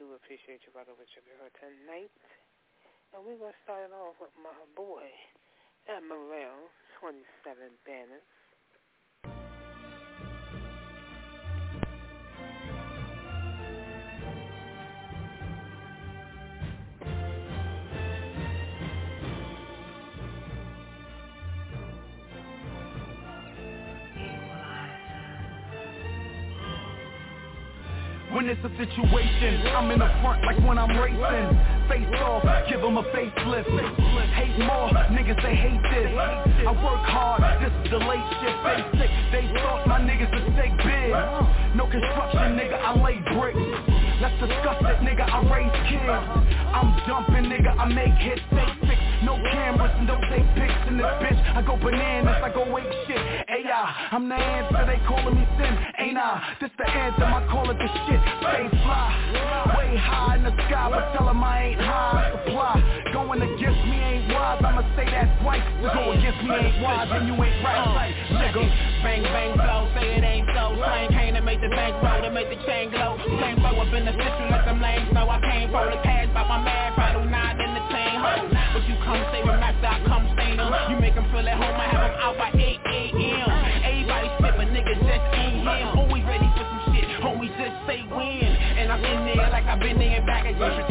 do, appreciate you with your girl tonight. And we're going to start it off with my boy, Admiral 27 Banners. When it's a situation, I'm in the front like when I'm racing. Face off, give them a facelift. Hate more, niggas they hate this. I work hard, this is the late shift They sick, they thought my niggas would stay big. No construction, nigga, I lay bricks. Let's discuss it, nigga, I raise kids. I'm dumping, nigga, I make hits, they No cameras and don't take pics in this bitch I go bananas, I go wake shit AI, I'm the answer, they calling me sin Ain't I? This the anthem, I call it the shit Stay fly, way high in the sky, but tell them I ain't high supply. Going against me ain't wise, I'ma say that twice. Go against me ain't wise, and you ain't right, uh, like nigga. Bang bang flow, say it ain't so. Slang came to make the bank roll, to make the chain glow. Flame flow up in the city, let them lanes know I came for the cash, but my man come stay with Max, I come stain them. You make them feel at home, I have them out by 8 a.m. Everybody spit, but niggas just ain't him. Always ready for some shit, homies just say when. And I'm in there like I've been there and back again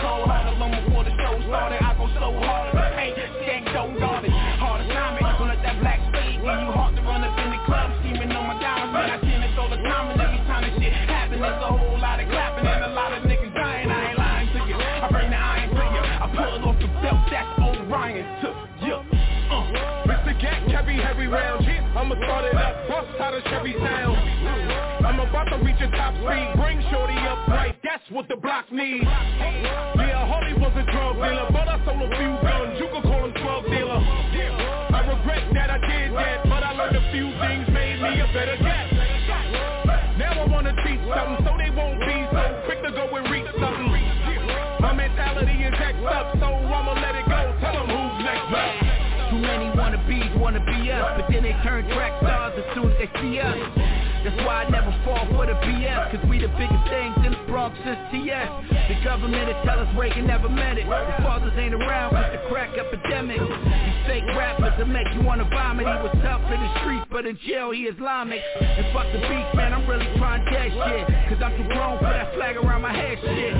cold hearted long before the show started. I go so hard the paint, don't guard it Hard assignment, don't let that black spade Give you heart to run up in the club Scheming on my diamonds, man I seen it all the time And every time this shit happen There's a whole lot of clapping And a lot of niggas dying. I ain't lying to you I bring the iron to you I pull off the belt That's Orion took you uh. Mr. Gat carry heavy rounds yeah, I'ma start it up. Bust how the Chevy sound about to reach a top speed. Bring shorty up right That's what the block needs. Yeah, Harley was a drug dealer But I sold a few guns. You could call him drug dealer. I regret that I did that But I learned a few things Made me a better cat Now I wanna teach something So they won't be so quick to go and reach something. My mentality is X up So I'ma let it go. Tell them who's next up. Too many wannabes wanna be us But then they turn track stars as soon as they see us That's why I never fall for the BS Cause we the biggest things in the Bronx since TS The government will tell us Reagan never meant it. The fathers ain't around cause the crack epidemic. These fake rappers that make you wanna vomit. He was tough in the streets but in jail he Islamic. And fuck the beef man I'm really trying that shit Cause I'm too grown for that flag around my head shit.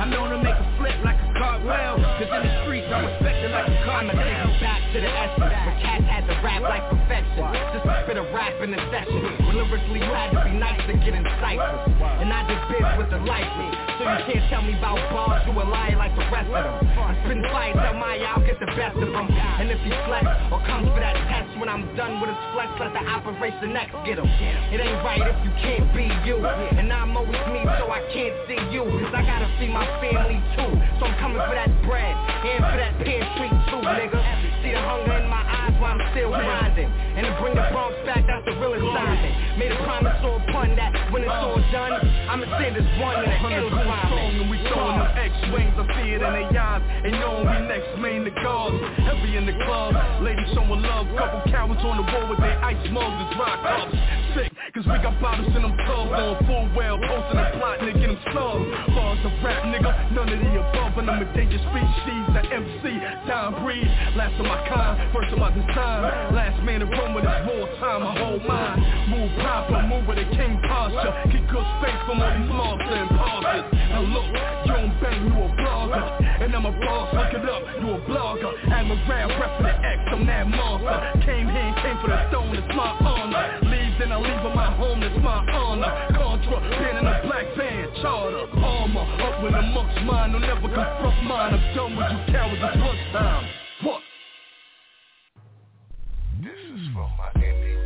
I'm known to make a flip like a cartwheel Cause in the streets I'm respected like a cartel I'ma take you back to the essence. Where cats had to rap like perfection. Just a bit of rap in the session. When lyrically you had to be nice to get in ciphers And I did biz with the life me So you can't tell me about bars. You a liar like the rest of them I spin fire, tell my I'll get the best of them And if he flex or comes for that test When I'm done with his flesh Let the Operation X get him It ain't right if you can't be you. And I'm always me so I can't see you. Cause I gotta see my family too. So I'm coming for that bread. And for that pantry too nigga. See the hunger in my eyes while I'm still grinding And to bring the Bronx back that's the real assignment Made a promise or a pun that when it's all done I'ma send this one in the ill and them X-wings I see it in their eyes. They knowing we next main the cars Heavy in the club. Ladies showing love. Couple cowards on the wall with their ice mugs and rock ups Sick Cause we got bottles in them tubs on full well Posting and plotting to get them slugs. Bars of rap nigga None of the above. And I'm a dangerous species The MC Time breed Last of my kind First of my design. Last man in Rome with this wartime My whole mind. Move proper Move with a king posture. Keep good space from all these monster imposters. Now look You don't bang you a blogger. And I'm a boss Look it up You a blogger. I'm a rap rep the X I'm that monster. Came here and came for the stone It's my honor. Leave then I leave on my home It's my honor. Contra Been in a black band Charter Armor. Up when amongst mine Don't never confront mine. I'm done with you cowards It's lunchtime. What? This is for my indie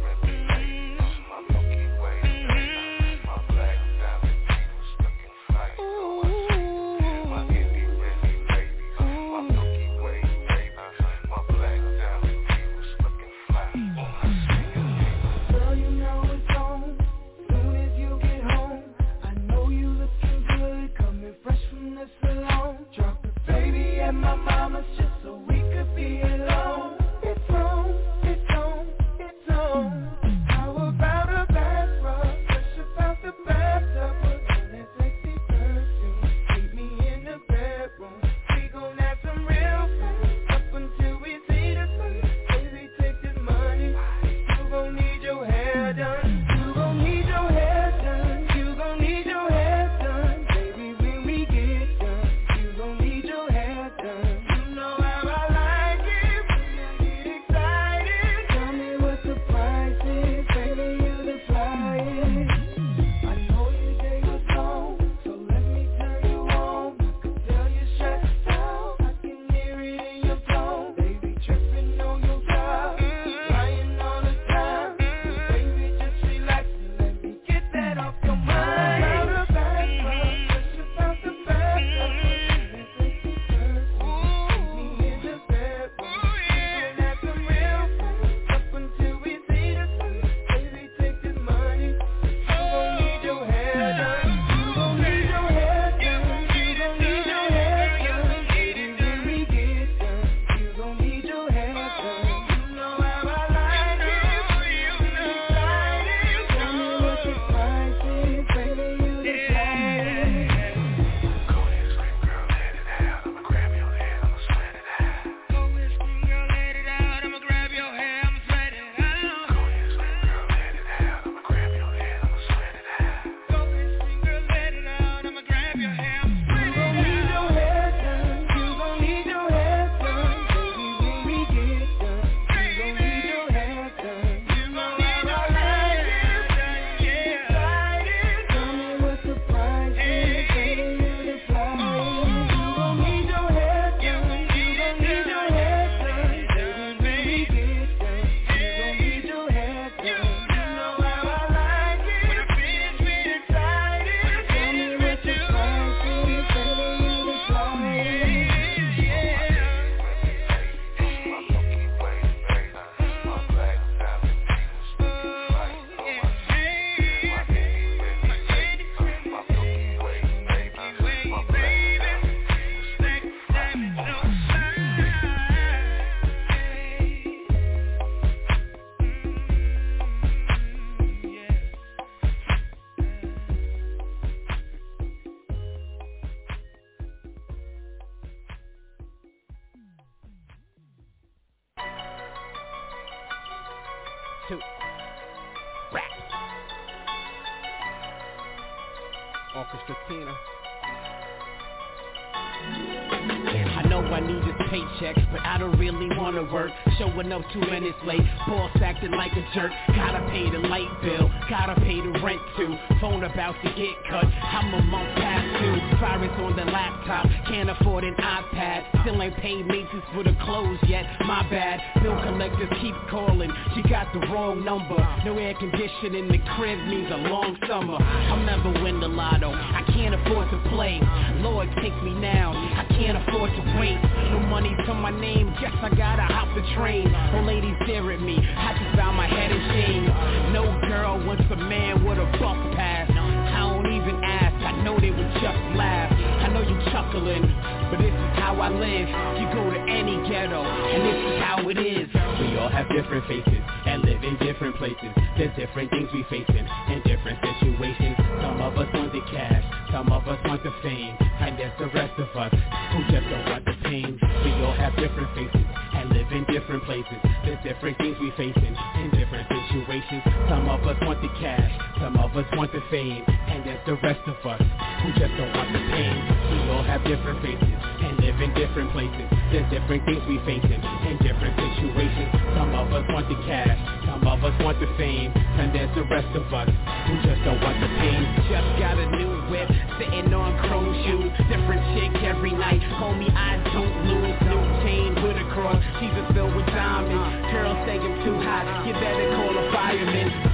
Showing up two minutes late, boss acting like a jerk. Gotta pay the light bill, gotta pay the rent too. Phone about to get cut, I'm a month past due. Virus on the laptop, can't afford an iPad. Still ain't paid maintenance for the clothes yet, my bad. Bill collectors keep calling, she got the wrong number. No air conditioning in the crib means a long summer. I'll never win the lotto, I can't afford to play. Lord, take me now, I can't afford to wait. No money to my name, guess I gotta hop the train. Old ladies stare at me, I just bow my head in shame. No girl wants a man with a buck pass. I don't even ask, I know they would just laugh. I know you chuckling, but this is how I live. You go to any ghetto, and this is how it is. We all have different faces and live in different places. There's different things we facing in different situations. Some of us want the cash, some of us want the fame, and there's the rest of us who just don't want the pain. We all have different faces and live in different places. There's different things we facing in different situations. Some of us want the cash, some of us want the fame, and there's the rest of us who just don't want the pain. We all have different faces and live in different places. There's different things we facing in different situations. Some of us want the cash, some of us want the fame, and there's the rest of us who just don't want the pain. Just got a new whip, sitting on chrome shoes, different chick every night. Homie, I don't lose. New chain with a cross, she's filled with diamonds. Girl say I'm too hot, you better call a fireman.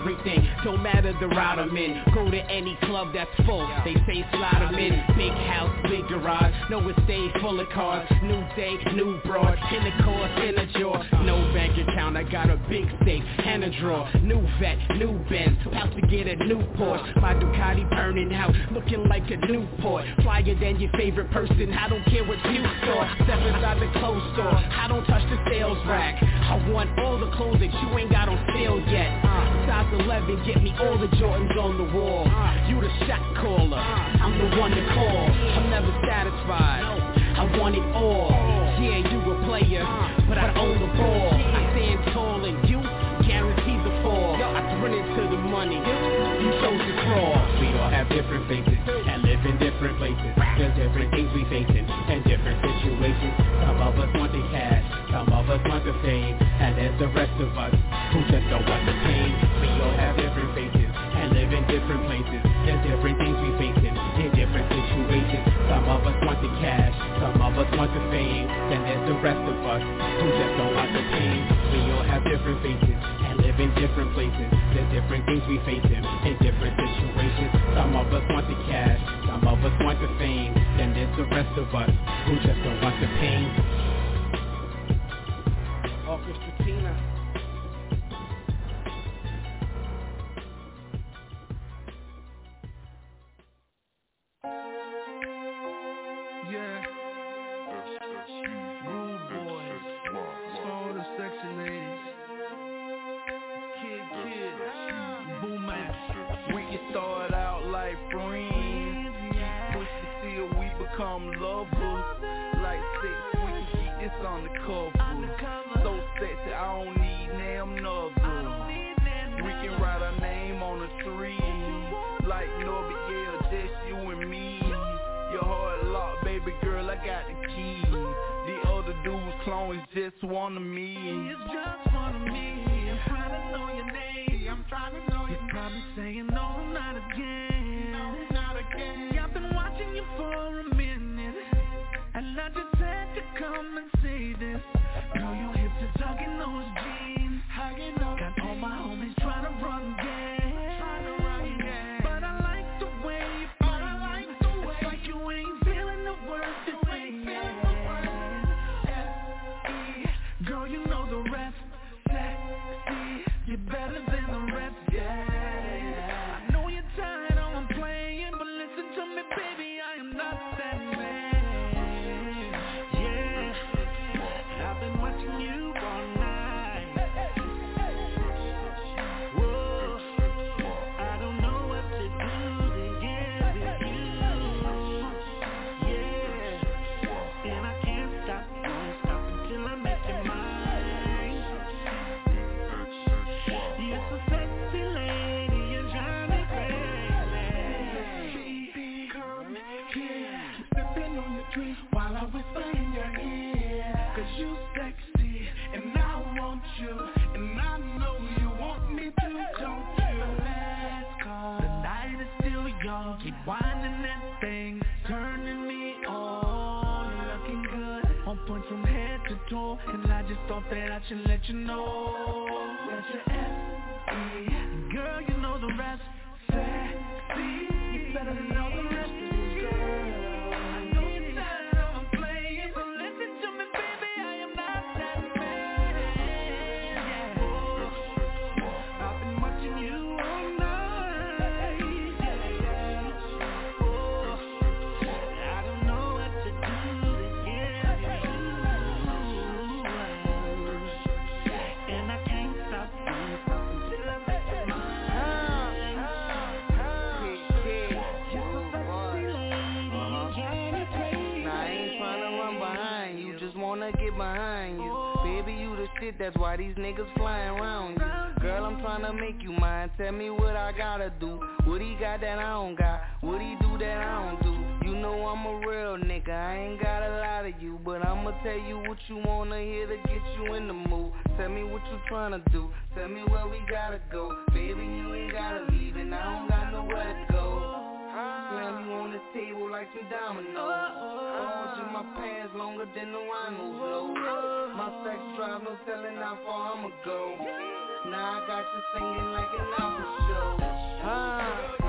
Everything, don't matter the route I'm in. Go to any club that's full, they say slide 'em in. Big house, big garage, No stays full of cars. New day, new broad, in the course, in the jaw. No bank account, I got a big safe and a drawer. New vet, new Benz, about to get a new Porsche. My Ducati burning out, looking like a Newport. Flyer than your favorite person, I don't care what you store. Step inside the clothes store, I don't touch the sales rack. I want all the clothes that you ain't got on sale yet. Uh, size 11, get me all the Jordans on the wall. You the shot caller, I'm the one to call. I'm never satisfied, I want it all. Yeah, you a player, but I own the ball. I stand tall and you guaranteed the fall. I run into the money, you chose to crawl. We all have different faces and live in different places. There's different things we facing and different situations. Some of us want the cash, some of us want the fame, and there's the rest of us who just don't want the different places. There's different things we facing in different situations. Some of us want the cash, some of us want the fame, then there's the rest of us who just don't want the pain. We all have different faces and live in different places. There's different things we facing in different situations. Some of us want the cash, some of us want the fame, then there's the rest of us who just don't want the pain. Dudes clones just one of me. It's just one of me. I'm trying to know your name. I'm trying to know your You're probably saying no, not again. No, not again. I've been watching you for a minute. And I just had to come and say this. Girl, your hips are tugging those jeans. Just thought that I should let you know. That you're S-E Girl, that's why these niggas flying around you. Girl, I'm tryna make you mine, tell me what I gotta do. What he got that I don't got, what he do that I don't do. You know I'm a real nigga, I ain't got a lot of you, but I'ma tell you what you wanna hear to get you in the mood. Tell me what you tryna do, tell me where we gotta go. Baby, you ain't gotta leave, and I don't got nowhere to go. Slam you on the table like some dominoes. Orange in my pants longer than the rhinos know. My sex drive, no telling how far I'ma go. Now I got you singing like an opera show. Ah,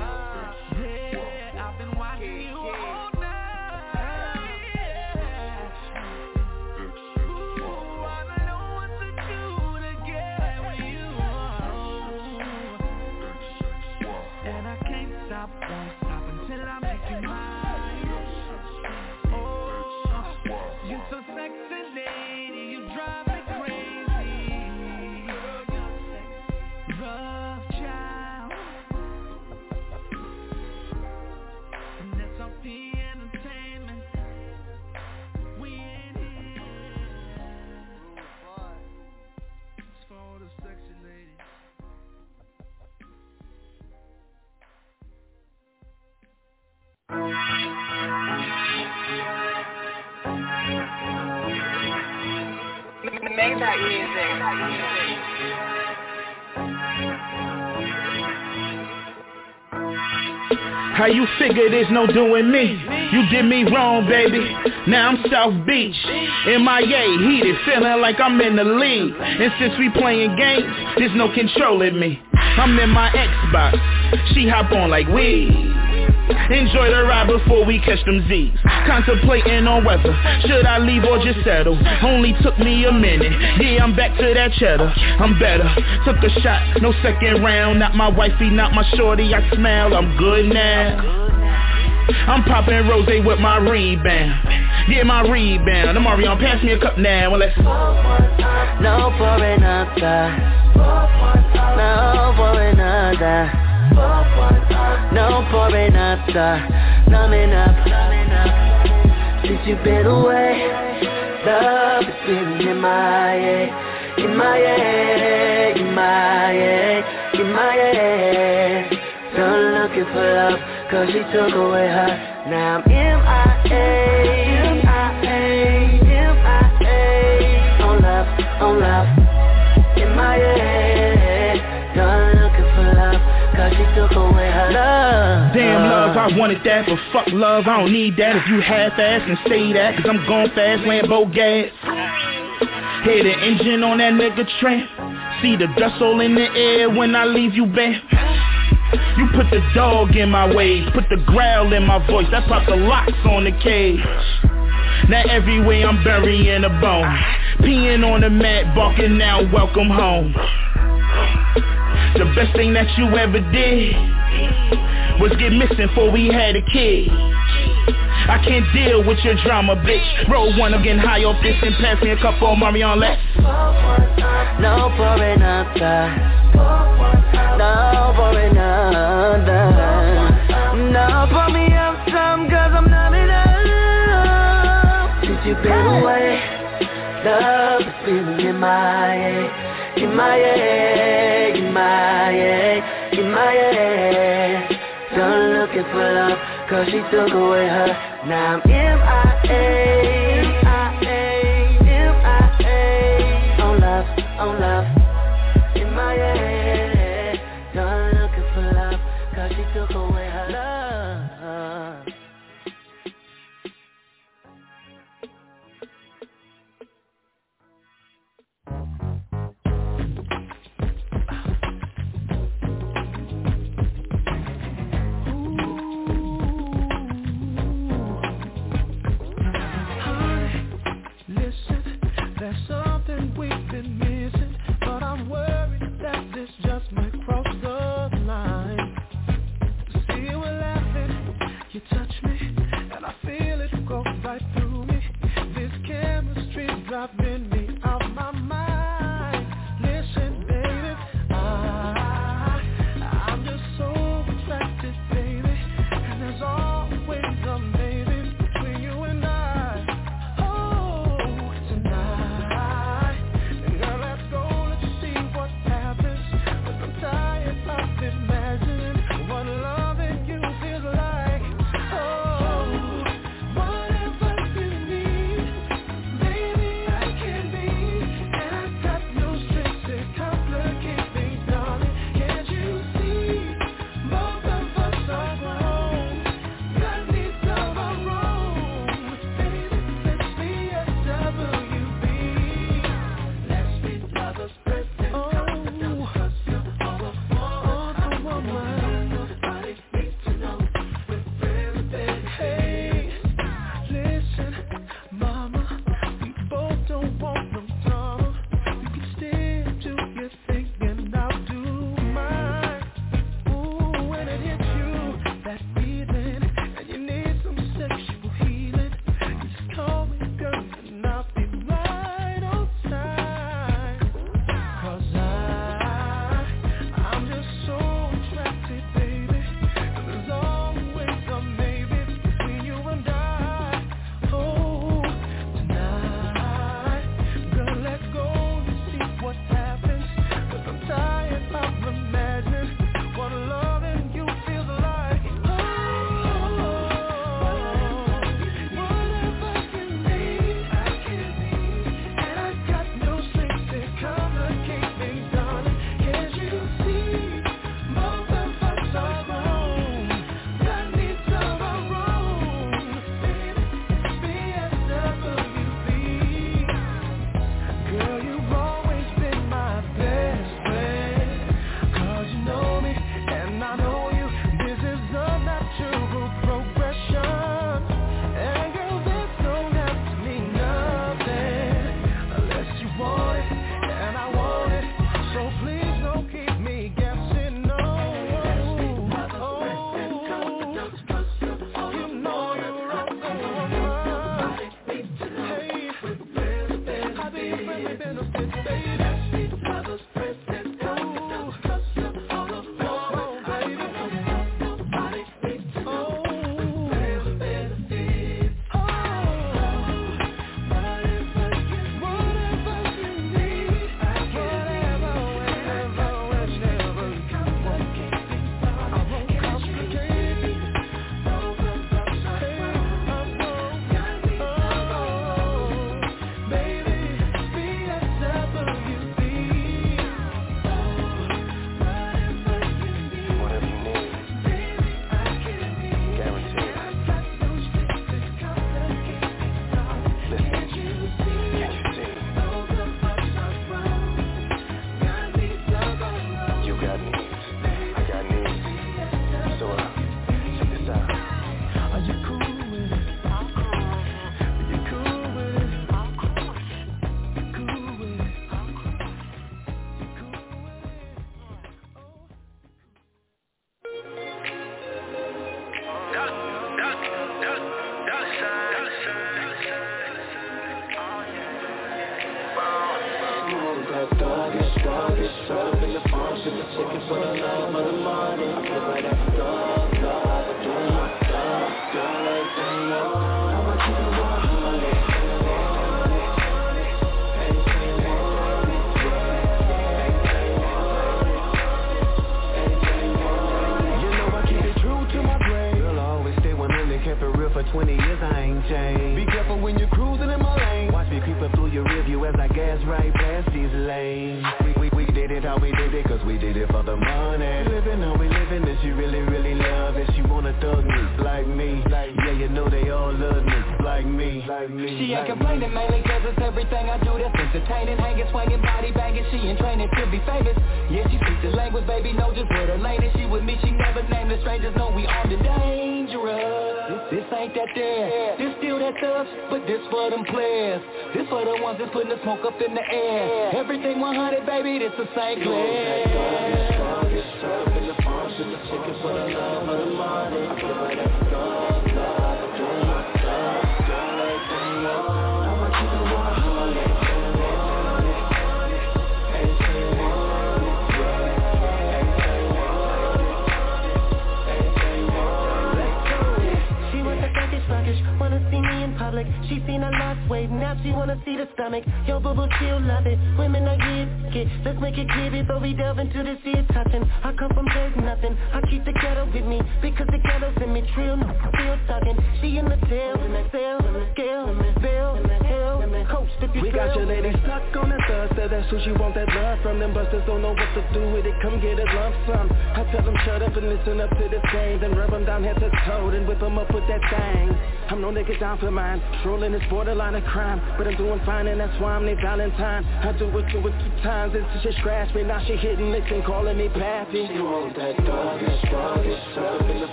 How you figure there's no doing me? You did me wrong, baby. Now I'm South Beach. MIA, heated, feeling like I'm in the league. And since we playing games, there's no controlling me. I'm in my Xbox. She hop on like we. Enjoy the ride before we catch them Z's. Contemplating on whether should I leave or just settle. Only took me a minute. Yeah, I'm back to that cheddar. I'm better. Took a shot, no second round. Not my wifey, not my shorty. I smell. I'm good now. I'm popping rose with my rebound. Yeah, my rebound. I'm Marion, pass me a cup now. Well, let's. no for another. No for another. No for another. Numbing up. Since you've been away, love has been in my head, in my head, in my head, in my head. Done looking for love, cause she took away her. Now I'm M.I.A., M.I.A., M.I.A. On love, on love, in my head. Damn love, I wanted that, but fuck love, I don't need that. If you half-ass and say that, cause I'm going fast, Lambo gas. Hear the engine on that nigga tramp. See the dust hole in the air when I leave you bam. You put the dog in my ways, put the growl in my voice. I pop the locks on the cage. Now everywhere I'm burying a bone. Peeing on the mat, barking now, welcome home. The best thing that you ever did was get missing before we had a kid. I can't deal with your drama, bitch. Roll one, I'm getting high off this and pass me a couple of Marion less. No for another. No for another. No for me up some cause I'm not enough. Since you've been away, love has been in my head, head, in my head, in my. Done looking for love, cause she took away her. Now I'm M.I.A.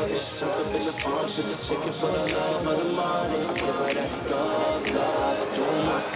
dog. It's tough up in the farm, so a chicken for the love of the money. Give her that dog, dog. Doing my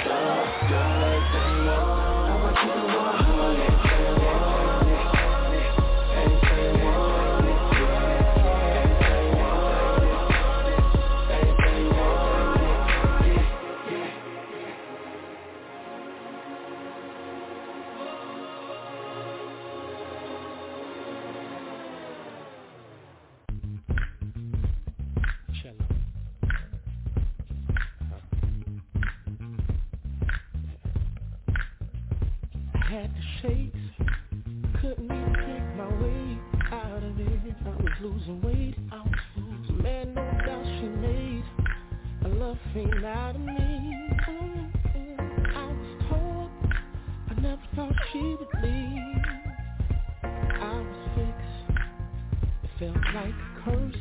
felt like a curse.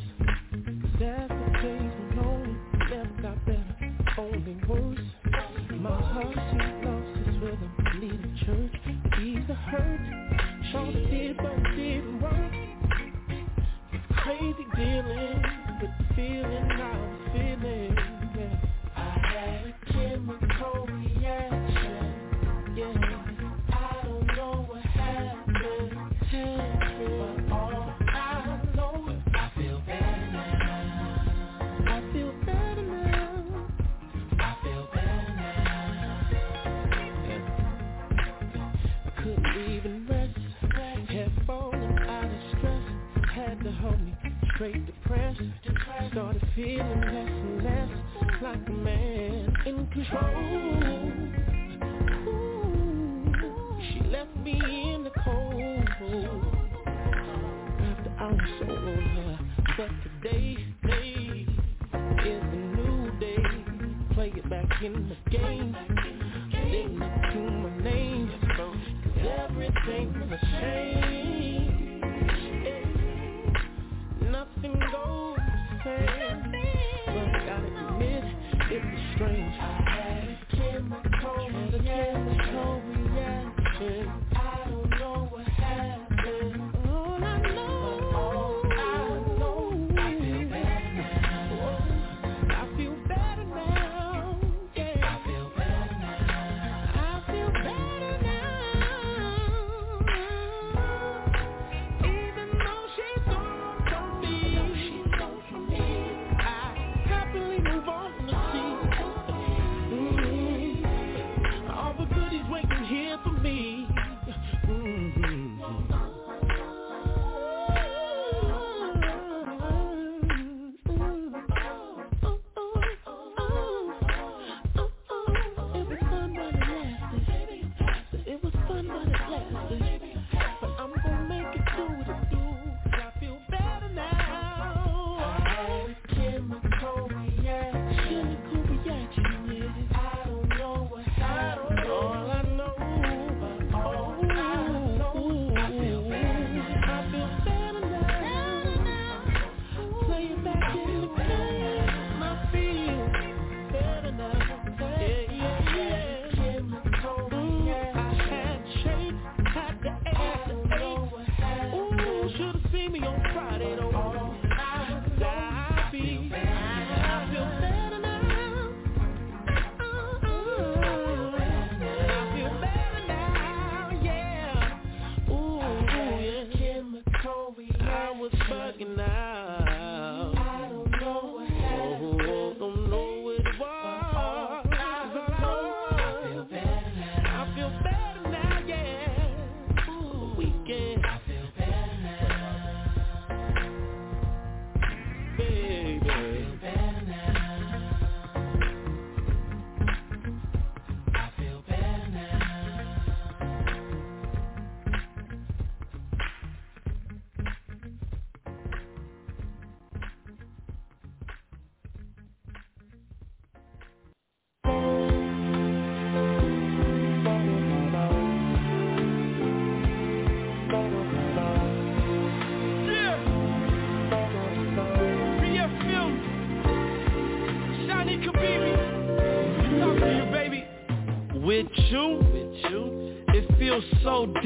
Sad the days when only never got better, only worse. My heart she lost its rhythm, leading church. These a hurt. Shorty did but didn't work. It's crazy dealing with the feeling I'm feeling. straight depressed. depressed. Started feeling less and less like a man in control. She left me in the cold after I was so on her. But today, today is a new day. Play it back in the game. Living to my name. Cause everything has changed.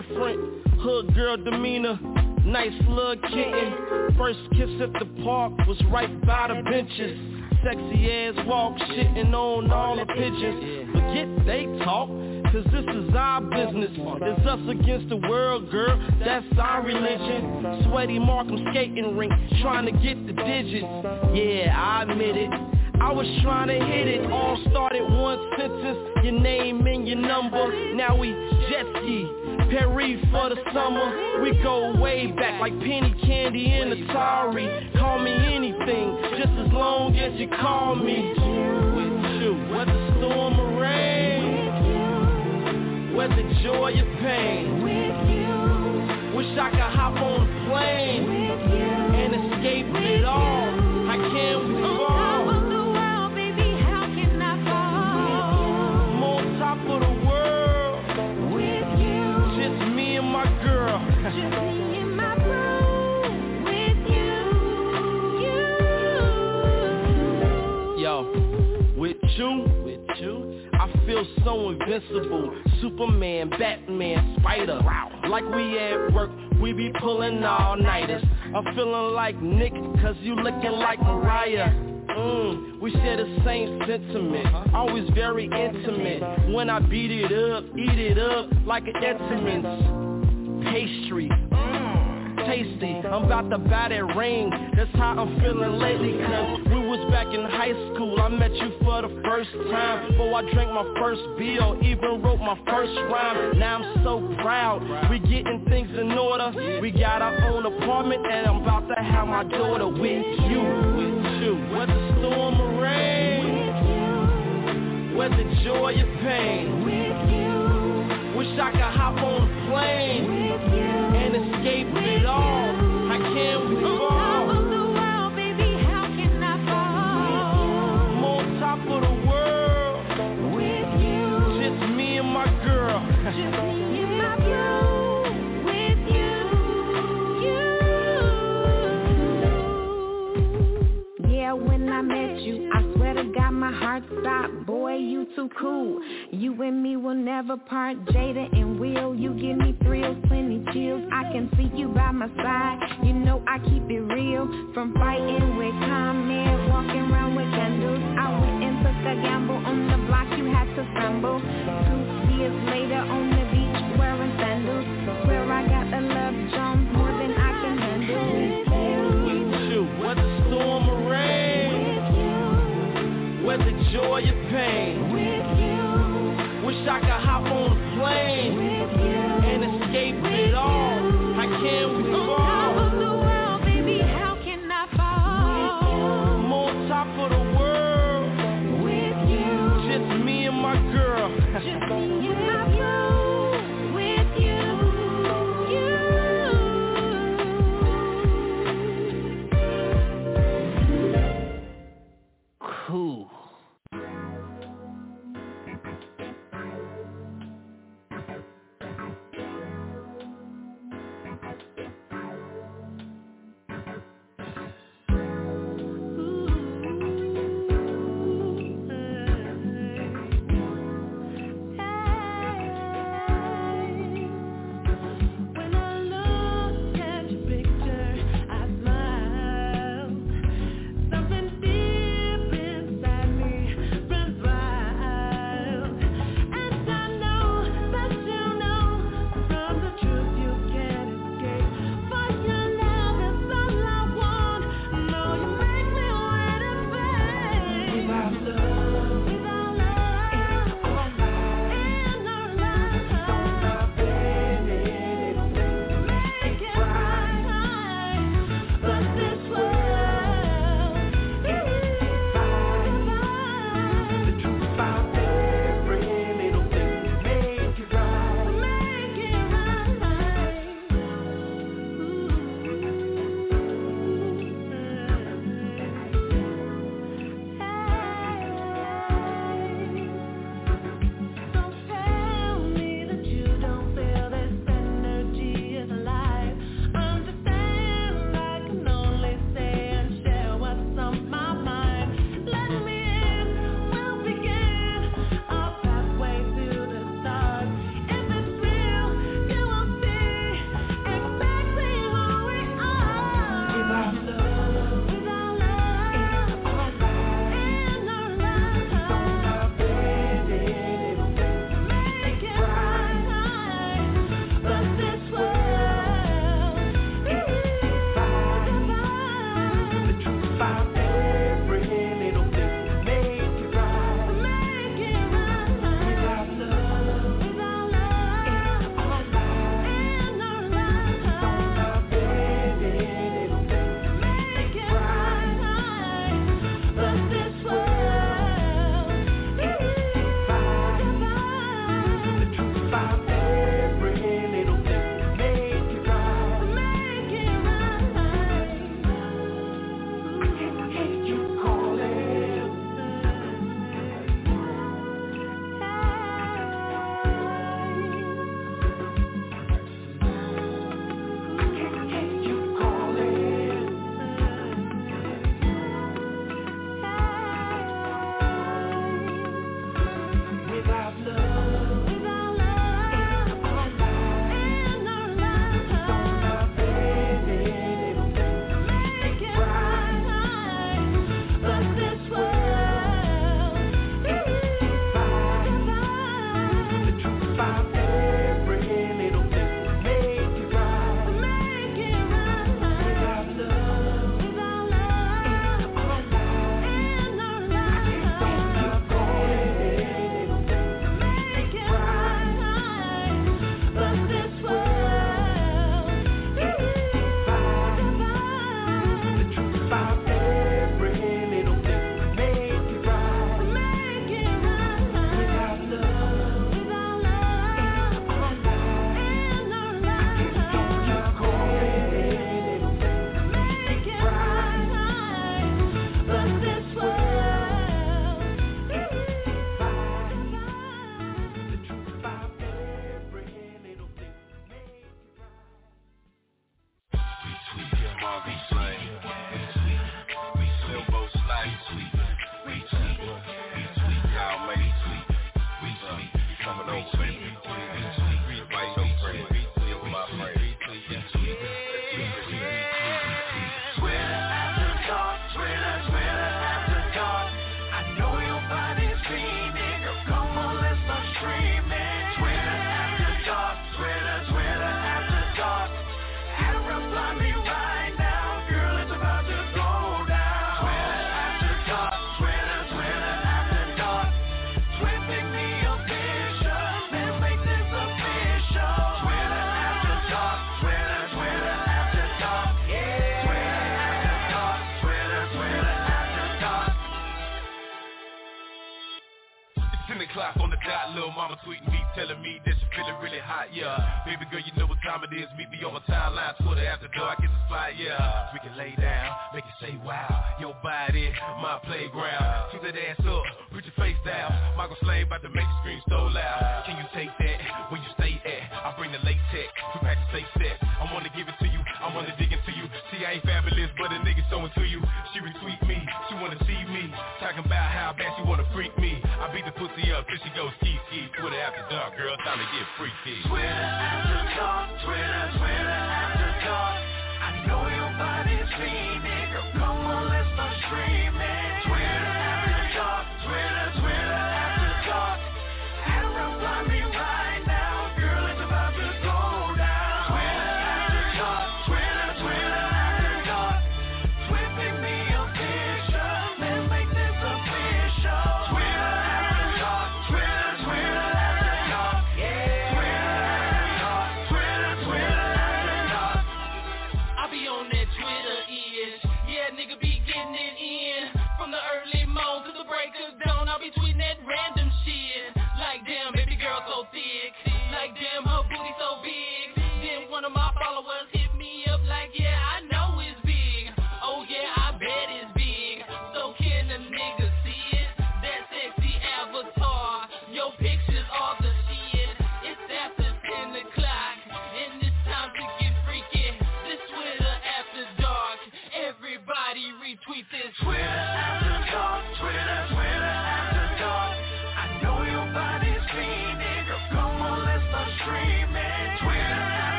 Different. Hood girl demeanor, nice little kitten. First kiss at the park was right by the benches. Sexy ass walk, shitting on all the pigeons. Forget they talk. Cause this is our business It's us against the world, girl That's our religion Sweaty Markham skating rink Trying to get the digits Yeah, I admit it I was trying to hit it All started one sentence Your name and your number Now we jet ski Perry for the summer We go way back like Penny Candy and Atari Call me anything Just as long as you call me With you Whether storm or rain whether joy or pain. Wish I could hop on a plane and escape it all. Feel so invincible. Superman, Batman, Spider. Like we at work, we be pulling all nighters. I'm feeling like Nick, cause you looking like Mariah. Mm, we share the same sentiment, always very intimate. When I beat it up, eat it up like an Entenmann's pastry. Mm, tasty, I'm about to buy that ring. That's how I'm feeling lately, cause we was back in high school. I met you for the first time. Before I drank my first beer, even wrote my first rhyme. Now I'm so proud. We getting things in order. We got our own apartment, and I'm about to have my daughter with you, with you. Whether storm or rain, whether joy or pain. With you Wish I could hop on a plane and escape it all. I can't move on. I'm on top of the world. With you. Just me and my girl. With you. You Yeah, when I met to God my heart stopped. Boy, you too cool. You and me will never part. Jada and Will, you give me thrills, plenty chills. I can see you by my side. You know I keep it real. From fighting with comment, walking around with candles. I went and took a gamble on the block. You had to stumble. Two years later on the beach wearing sandals. Whether joy or pain. Wish I could hop on a plane and escape it all.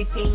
Every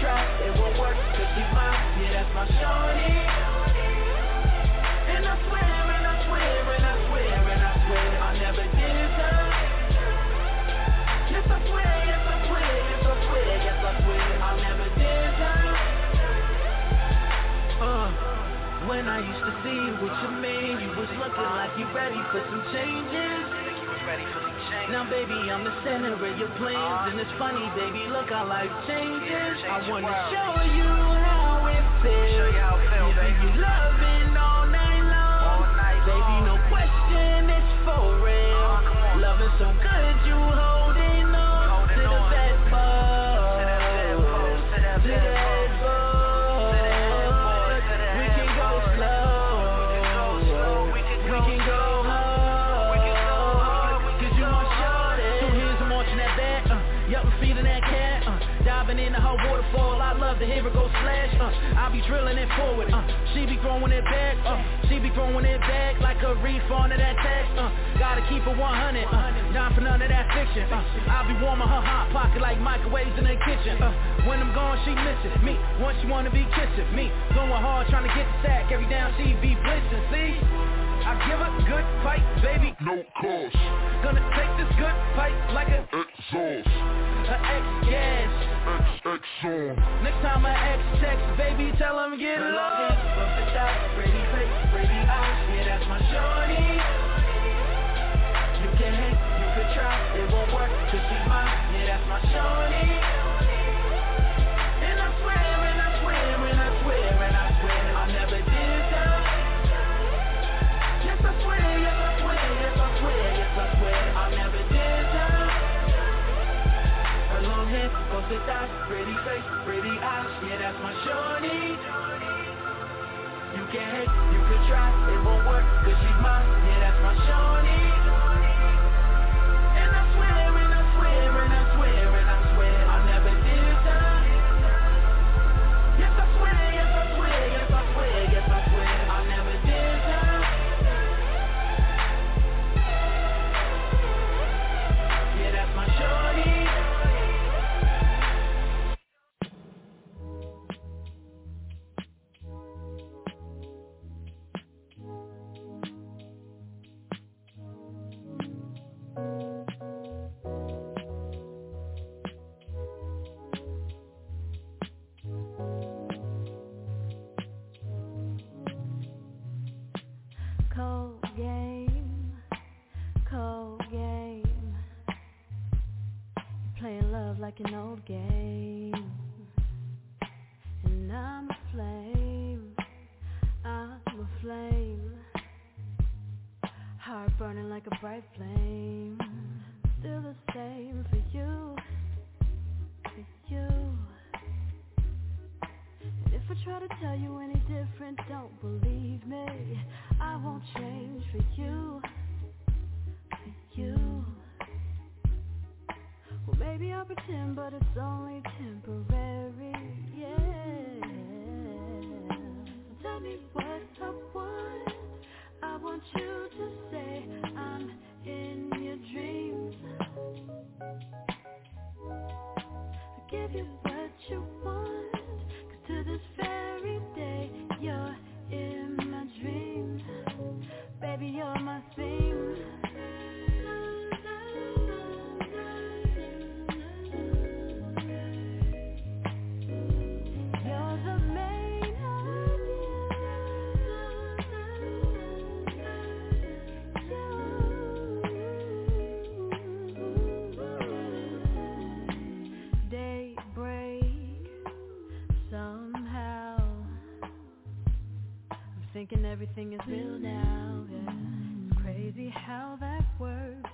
try It won't work, cause she's mine. Yeah, that's my shorty. And I swear, and I swear, and I swear, and I swear I never did her Yes, I swear, yes, I swear, yes, I swear, yes, I swear I never did her Uh when I used to see what you with you was looking like you ready for some changes. Now baby, I'm the center of your plans. And it's funny, baby, look how life changes. I wanna show you how it feels. Giving you loving all night long. Baby, no question, it's for real Loving so good, you holding love to hear it go splash uh, I be drilling it forward uh, She be throwing it back uh, She be throwing it back Like a refund of that tax uh, Gotta keep it 100 uh, Down for none of that fiction uh, I be warming her hot pocket Like microwaves in the kitchen uh, When I'm gone, she misses me. Once she wanna be kissing me. Going hard trying to get the sack. Every down she be blitzing, see? I give a good fight, baby. No cost. Gonna take this good fight like a exhaust. Gas. X on. Next time her ex text, baby, tell him get lost. Bump it out, face, pretty eyes. Yeah, that's my shorty. You can hate, you can try, it won't work, cause she's mine. Yeah, that's my shorty. Thighs, pretty face, pretty eyes, yeah, that's my shorty. You can't hate, you can try, it won't work, cause she's mine, yeah, that's my shorty. Playing love like an old game. And I'm a flame, I'm a flame. Heart burning like a bright flame. Still the same for you, for you. And if I try to tell you any different, don't believe me. I won't change for you, for you. Well, maybe I'll pretend, but it's only temporary, yeah. Tell me what I want. I want you to say I'm in your dreams. I give you what you want. Cause to this very day, you're in my dreams. Baby, you're my theme. thinking everything is real now, yeah. It's crazy how that works,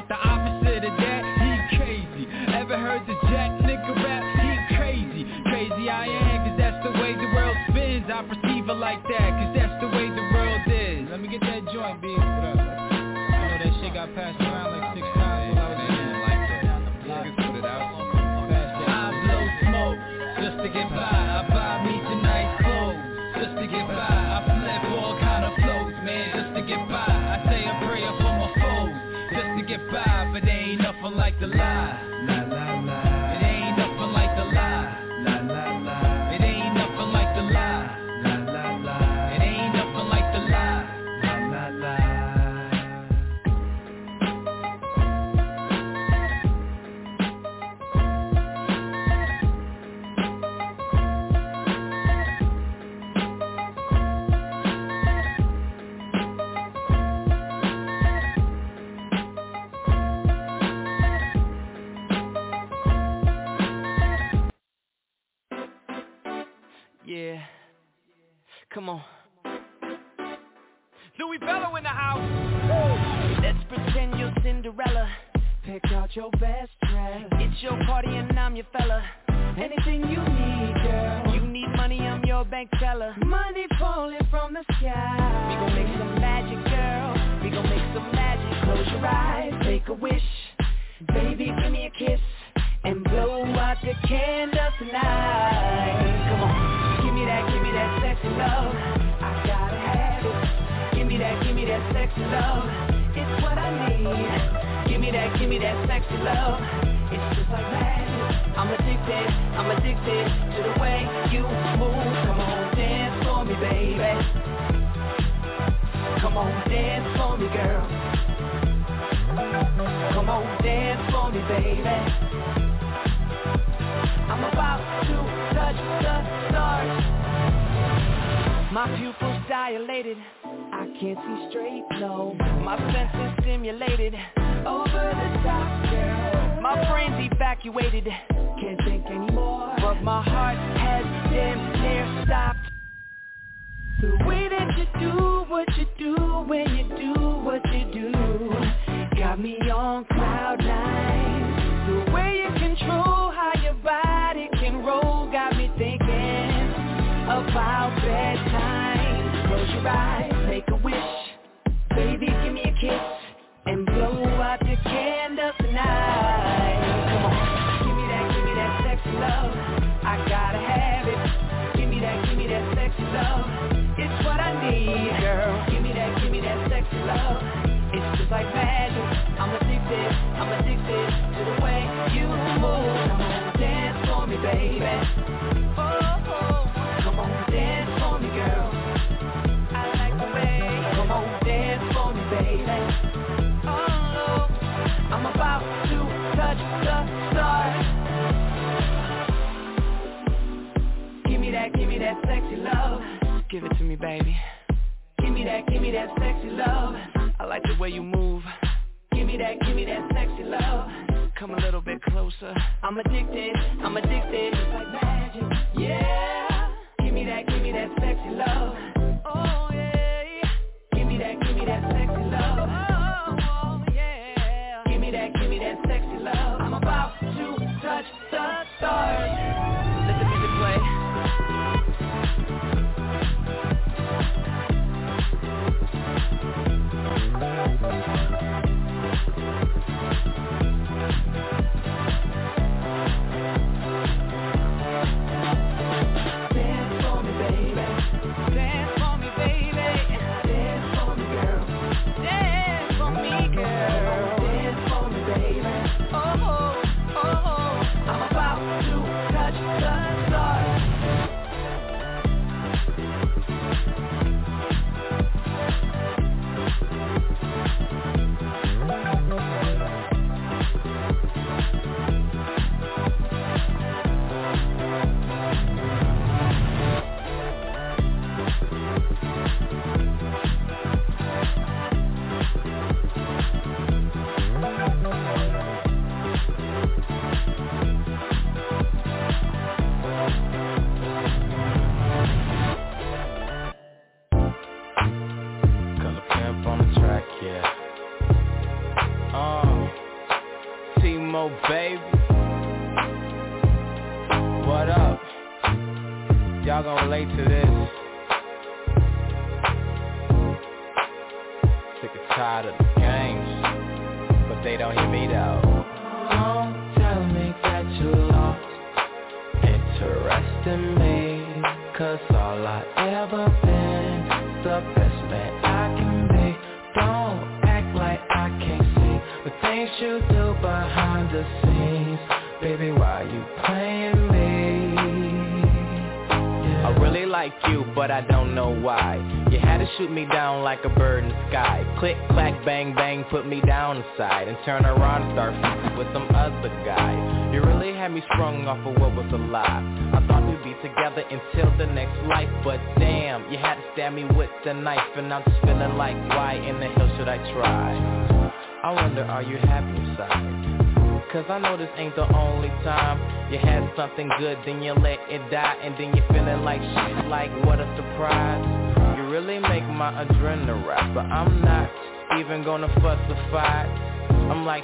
nigga the turn around and start f***ing with some other guy You really had me sprung off of what was a lie I thought we'd be together until the next life But damn, you had to stab me with the knife And I'm just feeling like, why in the hell should I try? I wonder, are you happy inside? Cause I know this ain't the only time You had something good, then you let it die And then you're feeling like shit, like what a surprise You really make my adrenaline rise But I'm not even gonna fuss or fight I'm like,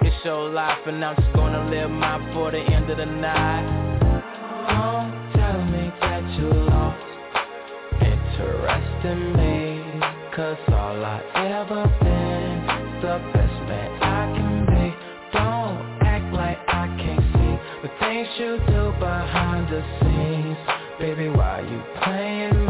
it's your life and I'm just gonna live mine for the end of the night. Don't tell me that you lost interest in me Cause all I ever been The best man I can be. Don't act like I can't see The things you do behind the scenes. Baby, why you playing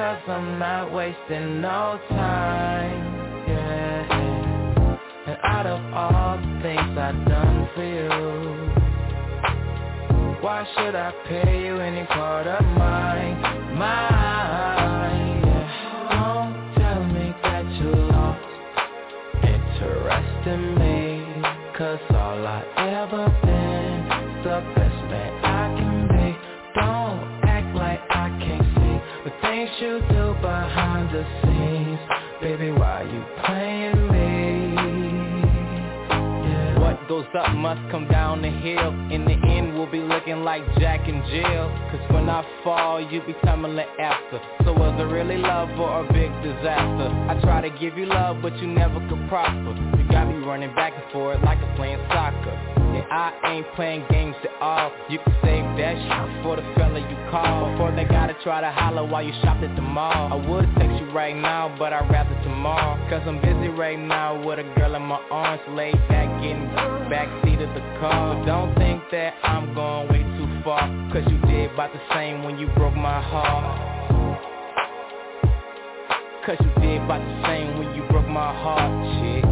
Because I'm not wasting no time Yeah And out of all the things I've done for you Why should I pay you any part of mine? Mine yeah. Don't tell me that you lost interest in me Cause all I ever you do behind the scenes? Baby, why you playing me? What goes up must come down the hill. In the end we'll be looking like Jack and Jill Cause when I fall you be tumbling after. So was it really love or a big disaster? I try to give you love but you never could prosper. You got me running back and forth like I'm playing soccer And I ain't playing games at all. You can save that shit for the fella you call. Before they gotta try to holler while you shop at the mall. I would text you right now but I'd rather tomorrow. Cause I'm busy right now with a girl in my arms. Laid back getting backseat of the car. But don't think that I'm going way too far. Cause you did about the same when you broke my heart. Cause you did about the same when you broke my heart, chick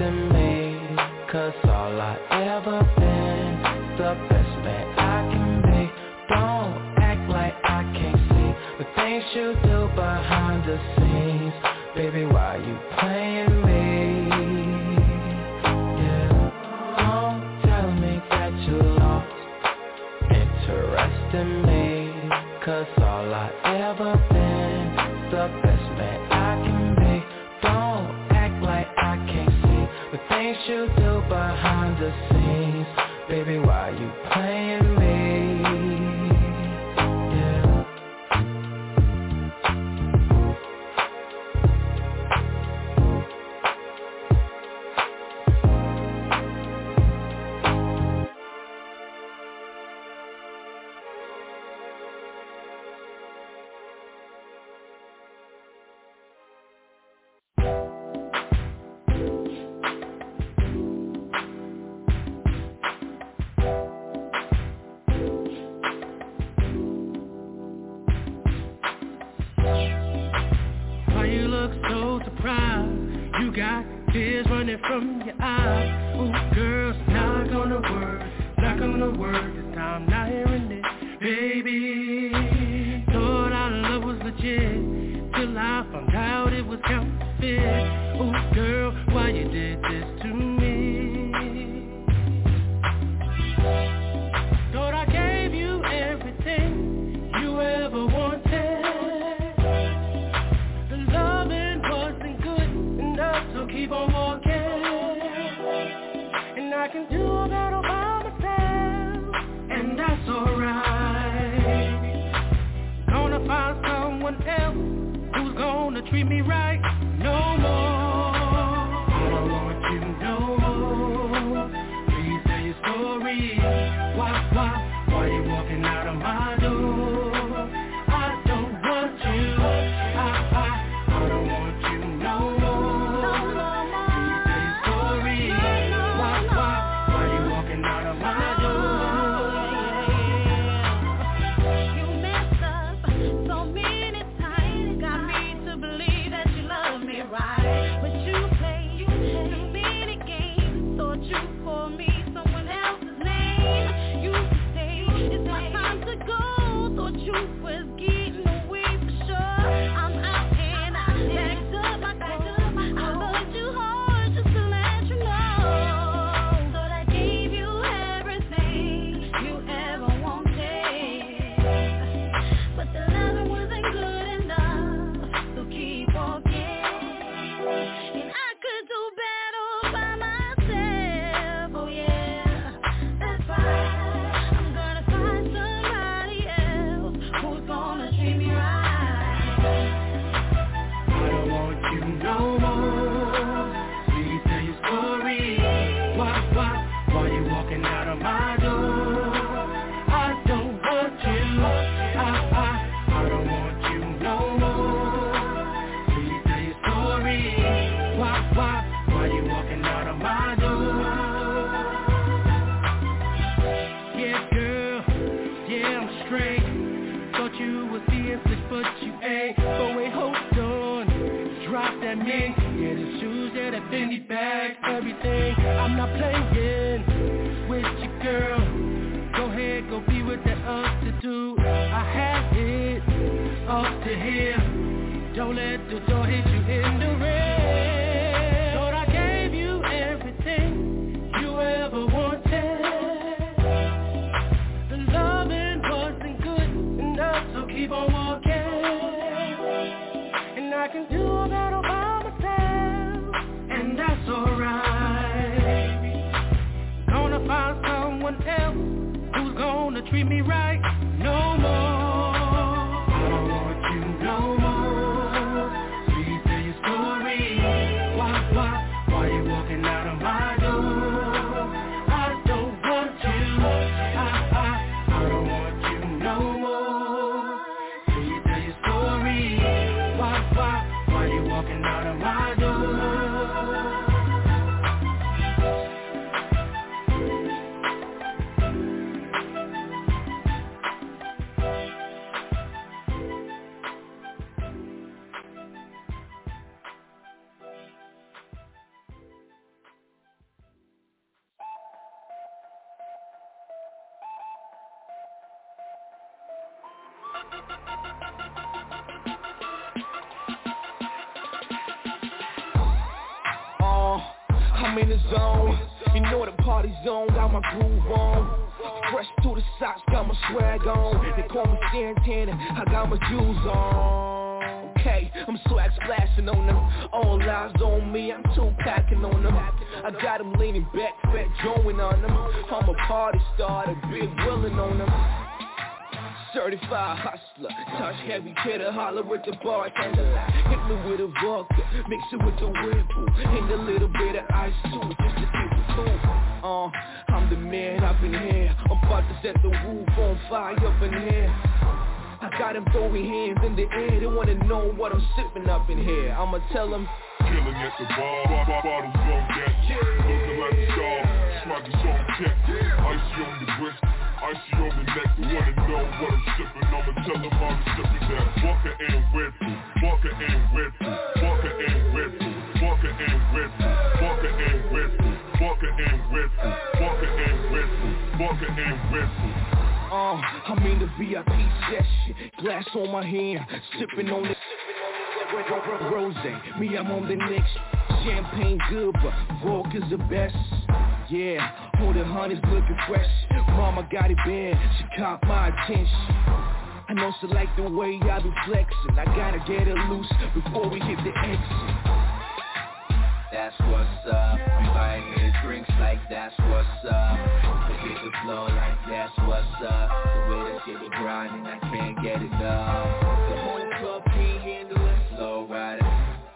in me Cause all I ever been The best man I can be. Don't act like I can't see The things you do behind the scenes. Baby, why behind me right. Swag splashing on them. All eyes on me, I'm too packing on them. I got them leaning back, fat joint on them. I'm a party starter, big willing on them. Certified hustler, touch heavy hitter, holler at the bartender. Hit me with a vodka, mix it with the Bull, and a little bit of ice too, just to keep it cool. Uh, I'm the man up in here, I'm about to set the roof on fire up in here. I got them throwing hands in the air, they wanna know what I'm sipping up in here. I'ma tell them, Killing at the bar, bar, bar bottles on deck. Looking like a star, smockers on check. Icy on the wrist, icy on the neck. They wanna know what I'm sipping. I'ma tell them I'm sipping that Walker and Red Bull, Walker and Red Bull, Walker and Red Bull, Walker and Red Bull, Walker and Red Bull, Walker and Red Bull, Walker and Red Bull, Walker and Red Bull. Uh, I'm in the VIP session, glass on my hand, sipping on the Rose, me I'm on the next. Champagne good, but vodka's the best. Yeah, all the honey's looking fresh. Mama got it bad, she caught my attention. I know she like the way I be flexing. I gotta get her loose before we hit the exit. That's what's up. I'm buying me drinks like that's what's up the flow like that's what's up. The way that shit is grinding, I can't get enough The whole club can't handle it, slow riding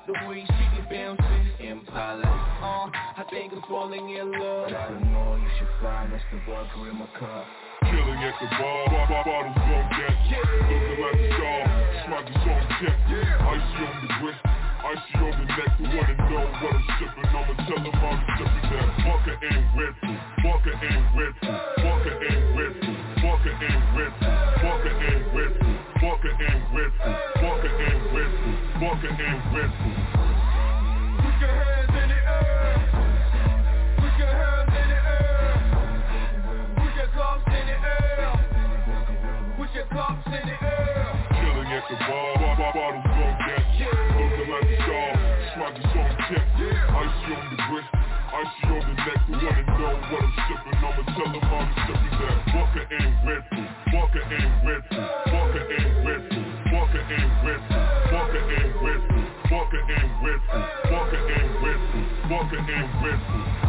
The way she get bouncing, Impala. Uh, I think I'm falling in love. I don't know, you should find. Us the vodka in my cup. Killing at the bar, bar, bar bottles on deck. Looking like a star, smokey's on check Icy on the wrist, icy on the neck Who wanna know what I'm sippin', I'ma tell them I'm sipping that Vodka and Red Bull, vodka and Red Bull Vodka and Red Bull, vodka and Red Bull Vodka and Red Bull, vodka and Red Bull Vodka and Red Bull, vodka and Red Bull the neck wanna know what I'm sipping? I'ma tell them I'm sipping that. Vodka and Red Bull, vodka and Red Bull. Vodka and Red Bull, vodka and Red Bull. Vodka and Red Bull, vodka and Red Bull. Vodka and Red Bull, vodka and Red Bull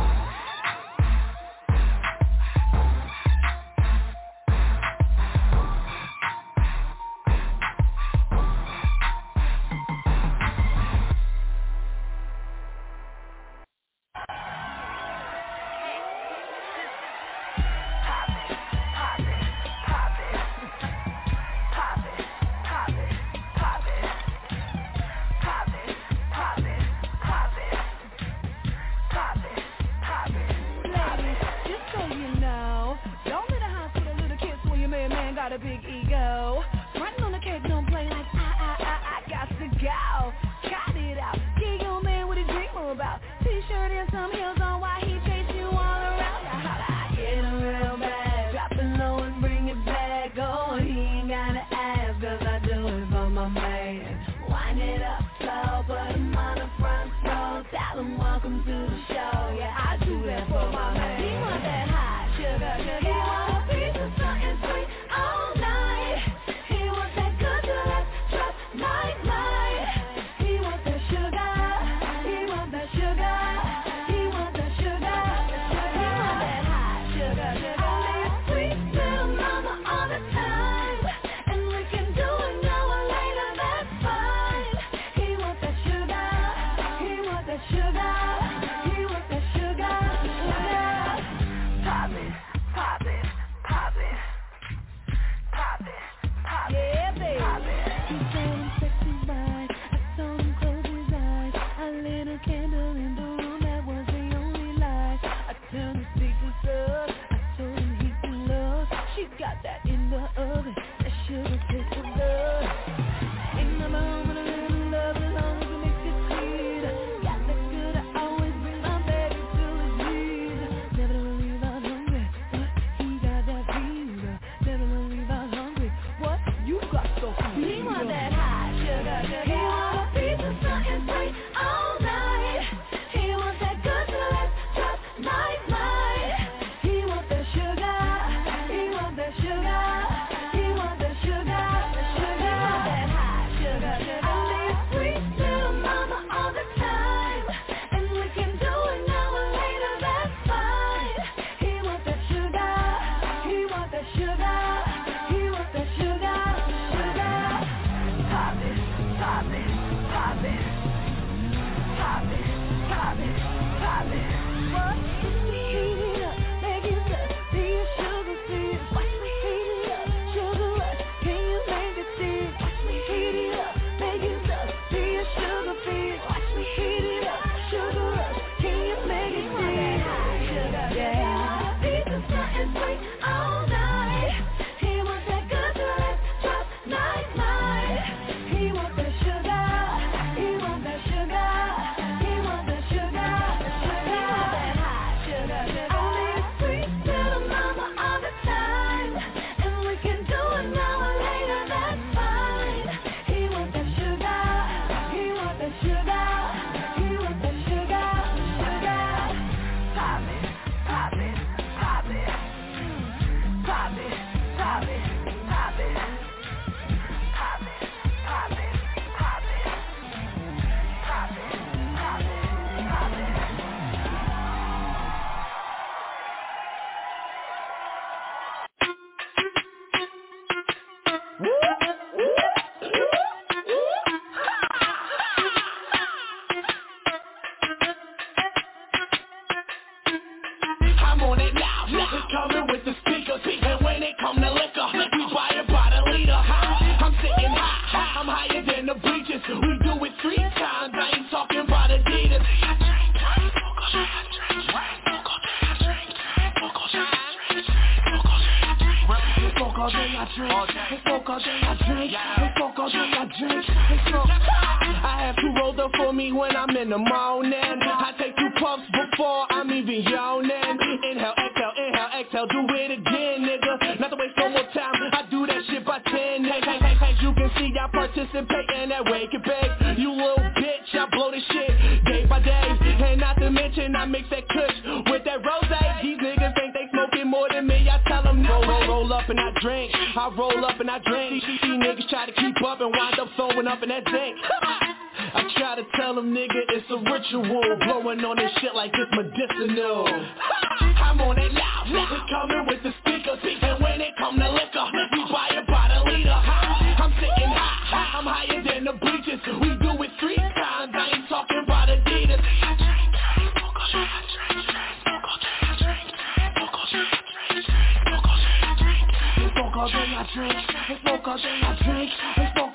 I drink, all day I drink, smoke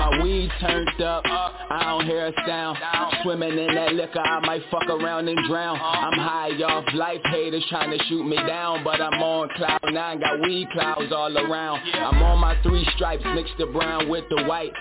My weed turned up, I don't hear a sound. Swimming in that liquor, I might fuck around and drown. I'm high off life, haters trying to shoot me down. But I'm on cloud nine, got weed clouds all around. I'm on my three stripes, mix the brown with the white.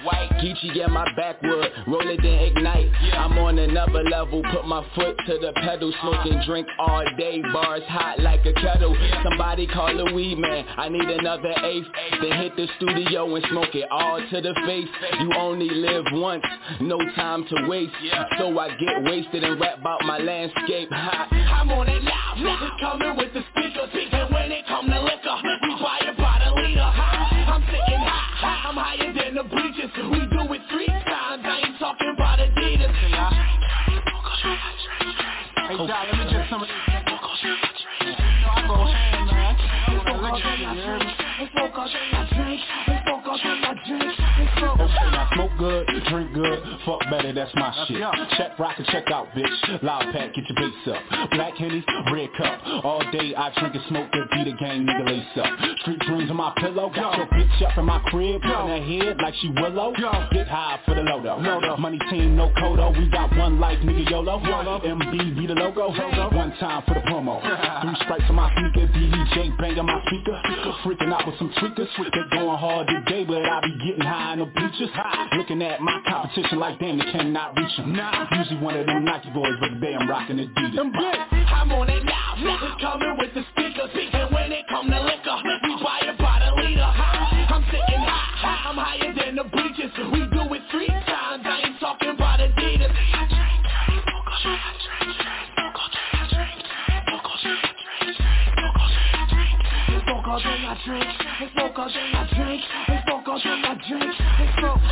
Geechee get my backwood, roll it then ignite. I'm on another level, put my foot to the pedal. Smoking drink all day, bars hot like a kettle. Somebody call a weed man, I need another eighth. Then hit the studio and smoke it all to the face. You only live once, no time to waste. So I get wasted and rap about my landscape. Hot I'm on it loud, niggas coming with the speakers And when it come to liquor, we buy it by the liter. I'm sitting high, I'm higher than the bleachers. We do it three times, I ain't talking about Adidas. Hey, John, let me get some of this. I go ham, man. Smoke all day I drink, smoke all day I good, drink good, fuck better, that's my shit. Check rock and check out, bitch. Loud pack, get your bass up. Black Henny, red cup. All day I drink and smoke that beat gang, nigga lace up. Street dreams on my pillow, got your bitch up in my crib, on her head like she willow. Get high for the lodo. Money team, no codo. We got one life, nigga YOLO. MB be the logo. One time for the promo. Three stripes on my sneaker, DJ banging my speaker. Freaking out with some tweakers. They going hard today, but I be getting high in the bleachers. Looking at my competition like damn, they cannot reach them. Nah, usually one of them Nike boys, but today I'm rocking Adidas. I'm on it now, niggas coming with the speakers And when it come to liquor, we buy by the liter I'm sitting high, I'm higher than the bleachers We do it three times, I ain't talking about Adidas Smoke all day I drink, smoke all day I drink, all day I drink,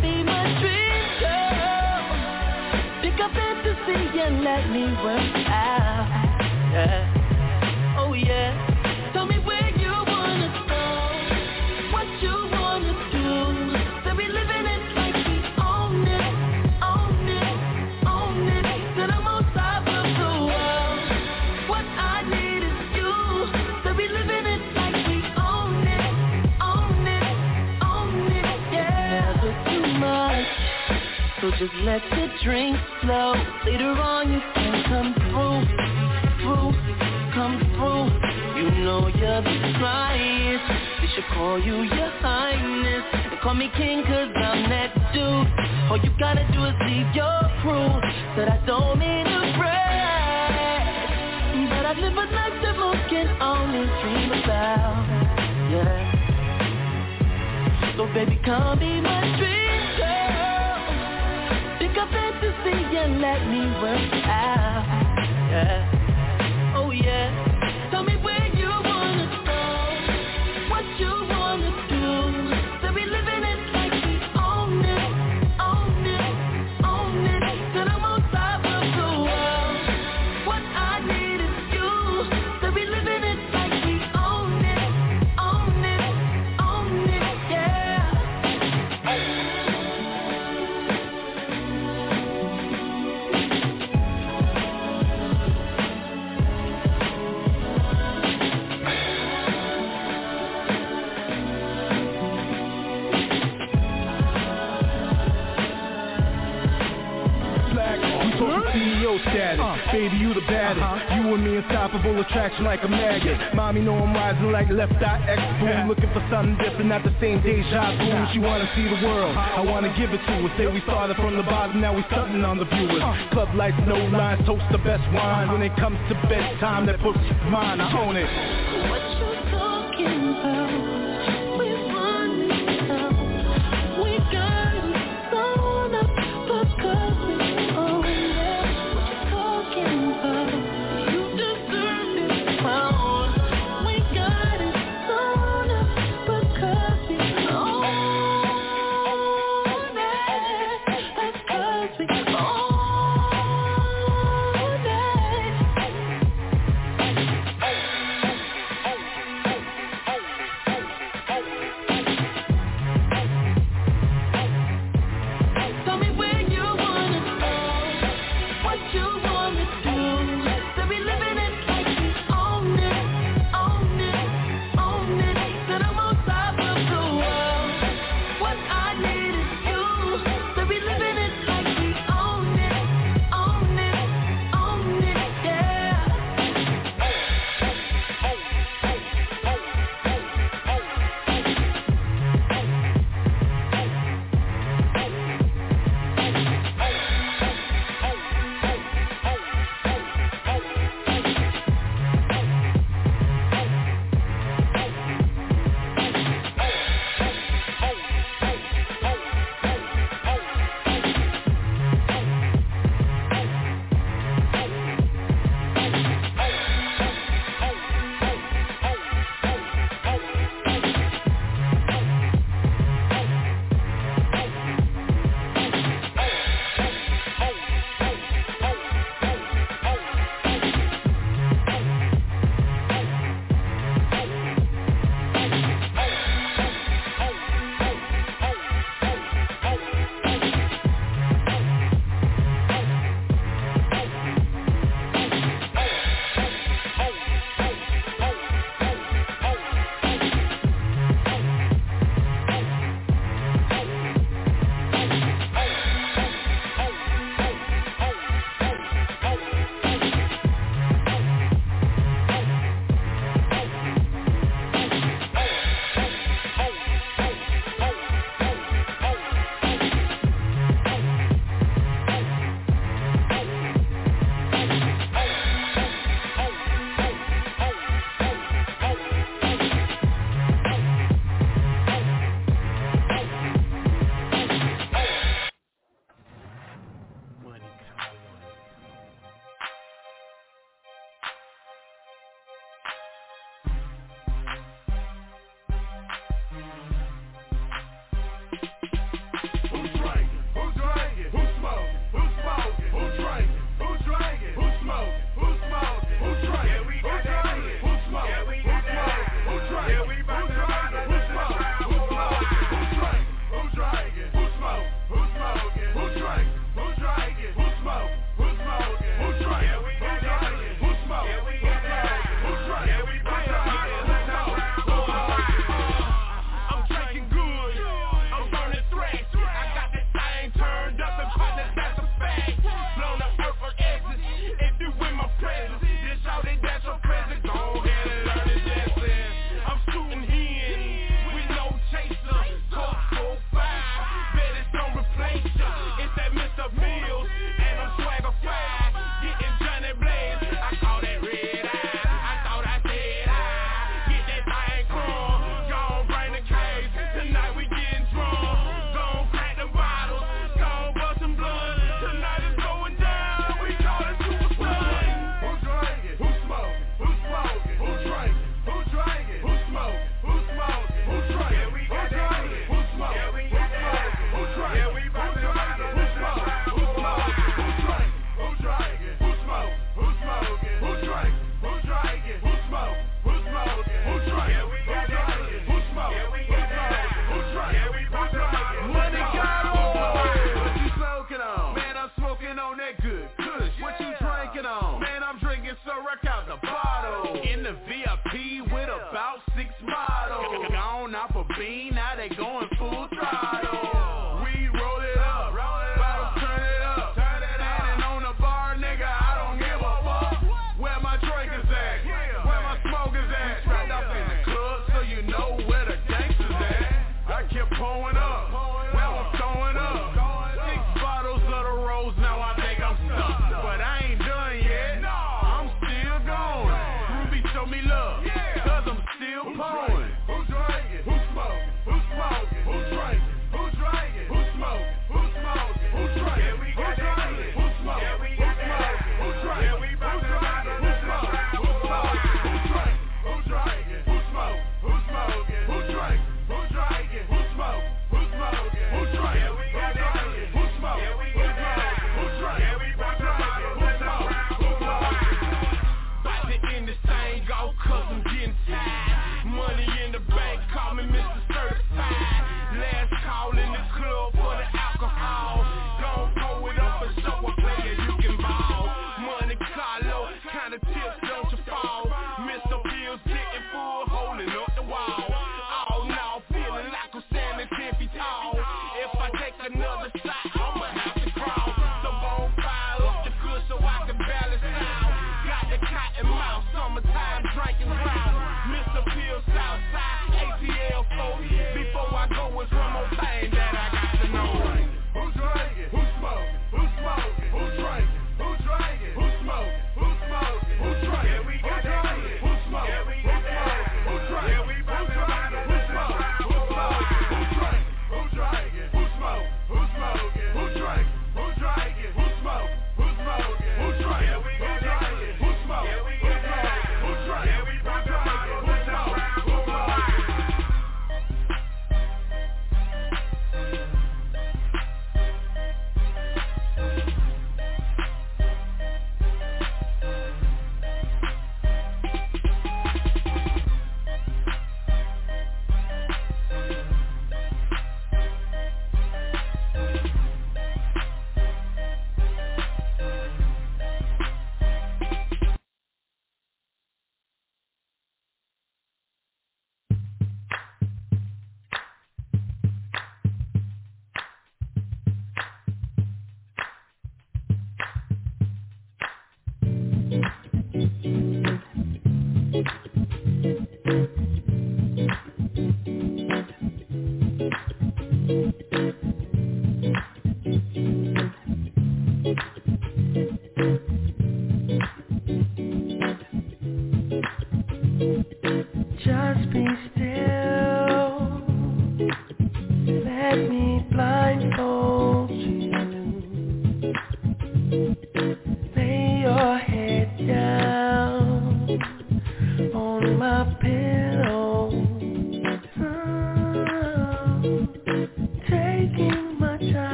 be my Just let the drink flow. Later on you can come through, through, come through. You know you're the flyest. They should call you your highness. They call me king cause I'm that dude. All you gotta do is leave your crew. But I don't mean to brag. But I live a life that most can only dream about. Yeah. So baby, come be my dream to see you let me work out. Yeah. at it. Uh-huh. You and me unstoppable, attraction like a magnet. Mommy know I'm rising like left eye X boom. Looking for something different, not the same deja vu. She wanna see the world, uh-huh. I wanna give it to her. Say we started from the bottom, now we stunting on the viewers. Uh-huh. Club lights, no lines, toast the best wine. When it comes to bedtime, that puts mine, I own it.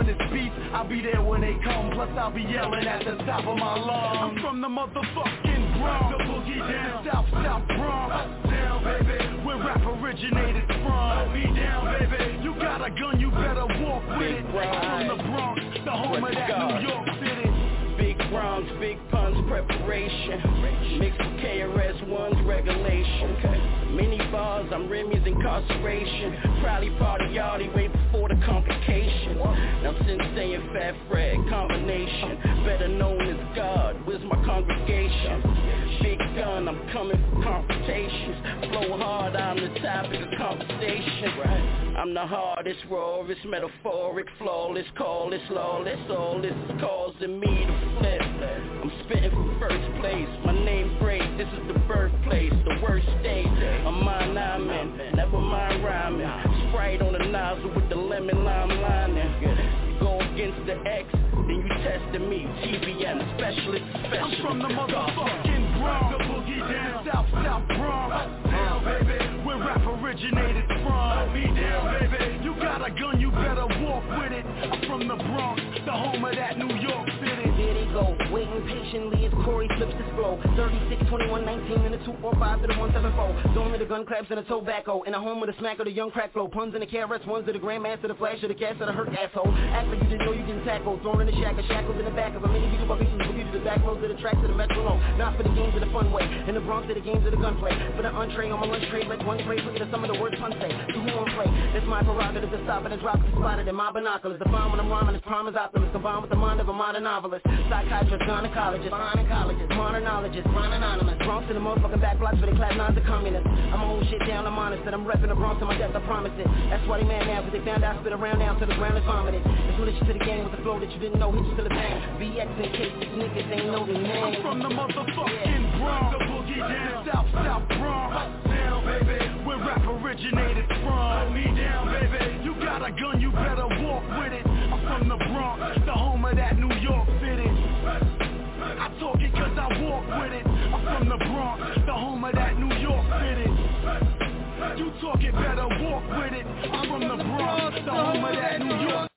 When it's beef, I'll be there when they come. Plus I'll be yelling at the top of my lungs. I'm from the motherfucking Bronx The boogie down, South, South Bronx. Down, baby, where rap originated from. Me down, baby, you got a gun, you better walk with it. From the Bronx, the home of that New York City. Big Bronx, big Pun's preparation. Mixed with KRS-One's regulation. Many bars, I'm Remy's incarceration. Probably part of Yardie way before the complication Now since saying Fat Fred, combination. Better known as God, where's my congregation? Big gun, I'm coming for confrontations. Flow hard, I'm the topic of conversation. I'm the hardest, rawest, metaphoric, flawless, call this lawless. All this is causing me to flip. I'm spitting for first place, my name great This is the birthplace, the worst state. Of mine I'm in, never mind rhyming Sprite on the nozzle with the lemon lime lining. Go against the X, then you testing me. TBM, specialist, specialist I'm from the motherfucking Bronx. The boogie down, South, South Bronx. Down, baby, where rap originated from. Me down, baby, you got a gun, you better walk with it. I'm from the Bronx, the home of that New York City. There they go, patiently as Corey flips his flow 36, 21, 19, and a 245 to the 174 Zone of the gun claps and the tobacco. In the home of the smack of the young crack flow. Puns in the carrots, ones of the grandmaster, the flash of the gas of the hurt asshole. Like you didn't know you getting tackled Thrown in the shack of shackles in the back of a mini beetle bucket From you to the back roads of the tracks to the metronome Not for the games of the fun way. In the Bronx to the games of the gunplay. For the entree on my lunch tray Like one tray, look at some of the words pun say. So who won't play? It's my prerogative to stop it and drop it Spotted in my binoculars. The fine when I'm rhyming is prime as optimist. Combined with the mind of a modern novelist. Psychiatrist, gynecologist, phonologist, monologist, rhyme anonymous. Bronx to the motherfucking back blocks for the clap nines of communists. I'm hold shit down, I'm honest That I'm repping the Bronx to my death, I promise it. That's why they mad now Cause they found out I spit around down to the ground and vomited. It's relation to the game with the flow that you didn't know Hit you to the bang. BX in case these niggas ain't know the name I'm from the motherfucking Bronx. The boogie down, South, South Bronx. Down, baby, where rap originated from. Me down, baby, you got a gun, you better walk with it. I'm from the Bronx, the home of that New York City I talk it cause I walk with it. I'm from the Bronx, the home of that New York City. You talk it better walk with it. I'm from the Bronx, the home of that New York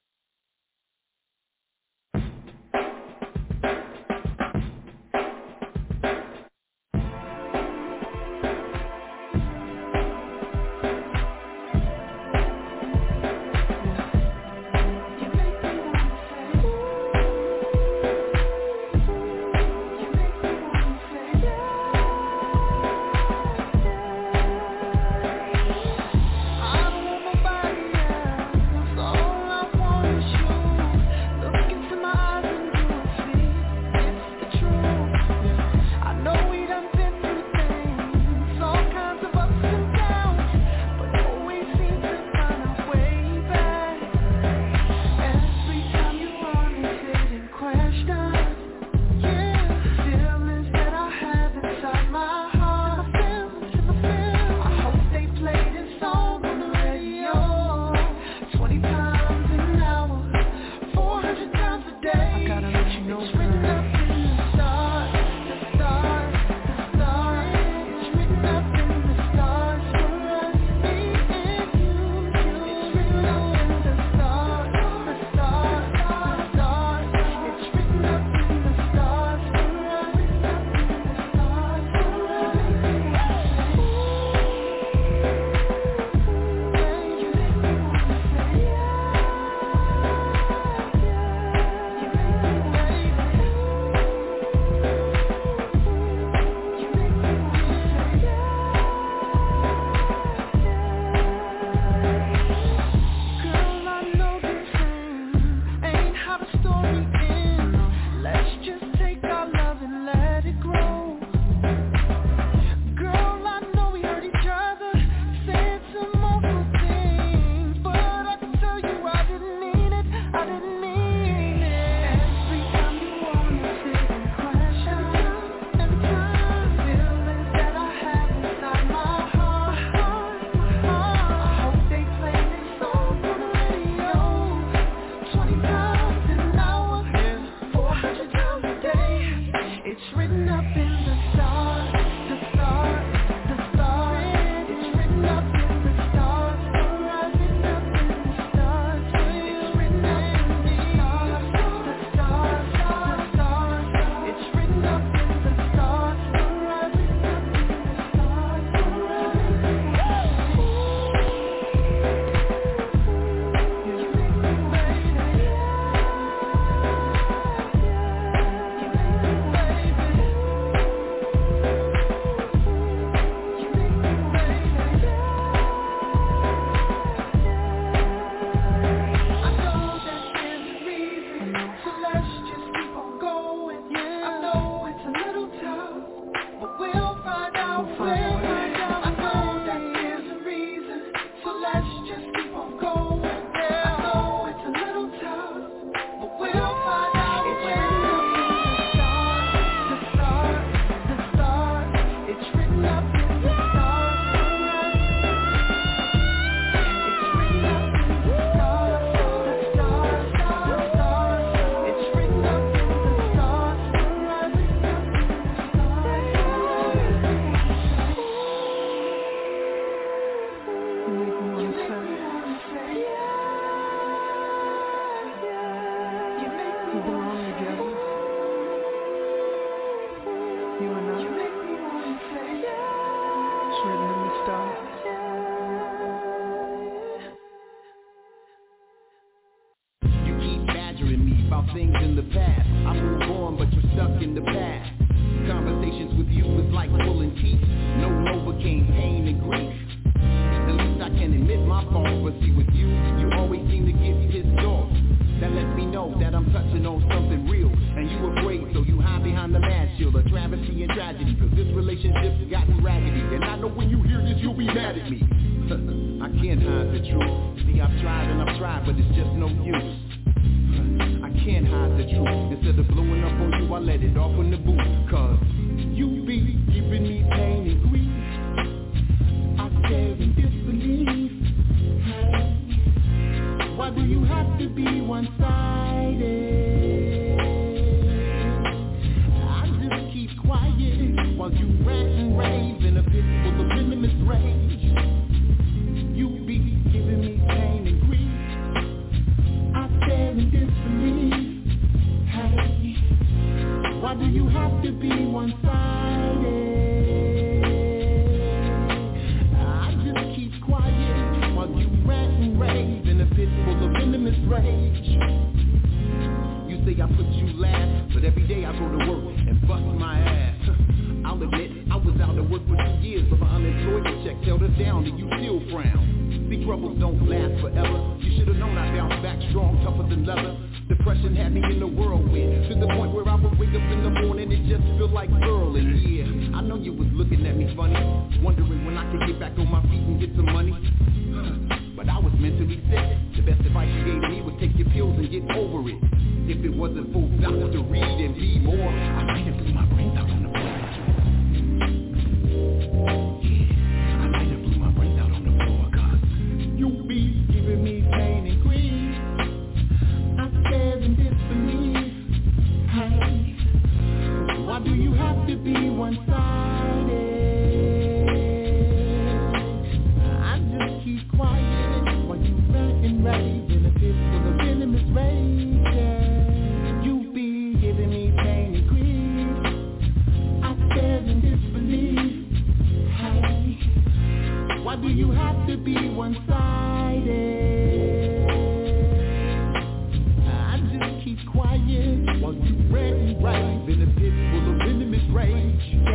full of venomous rage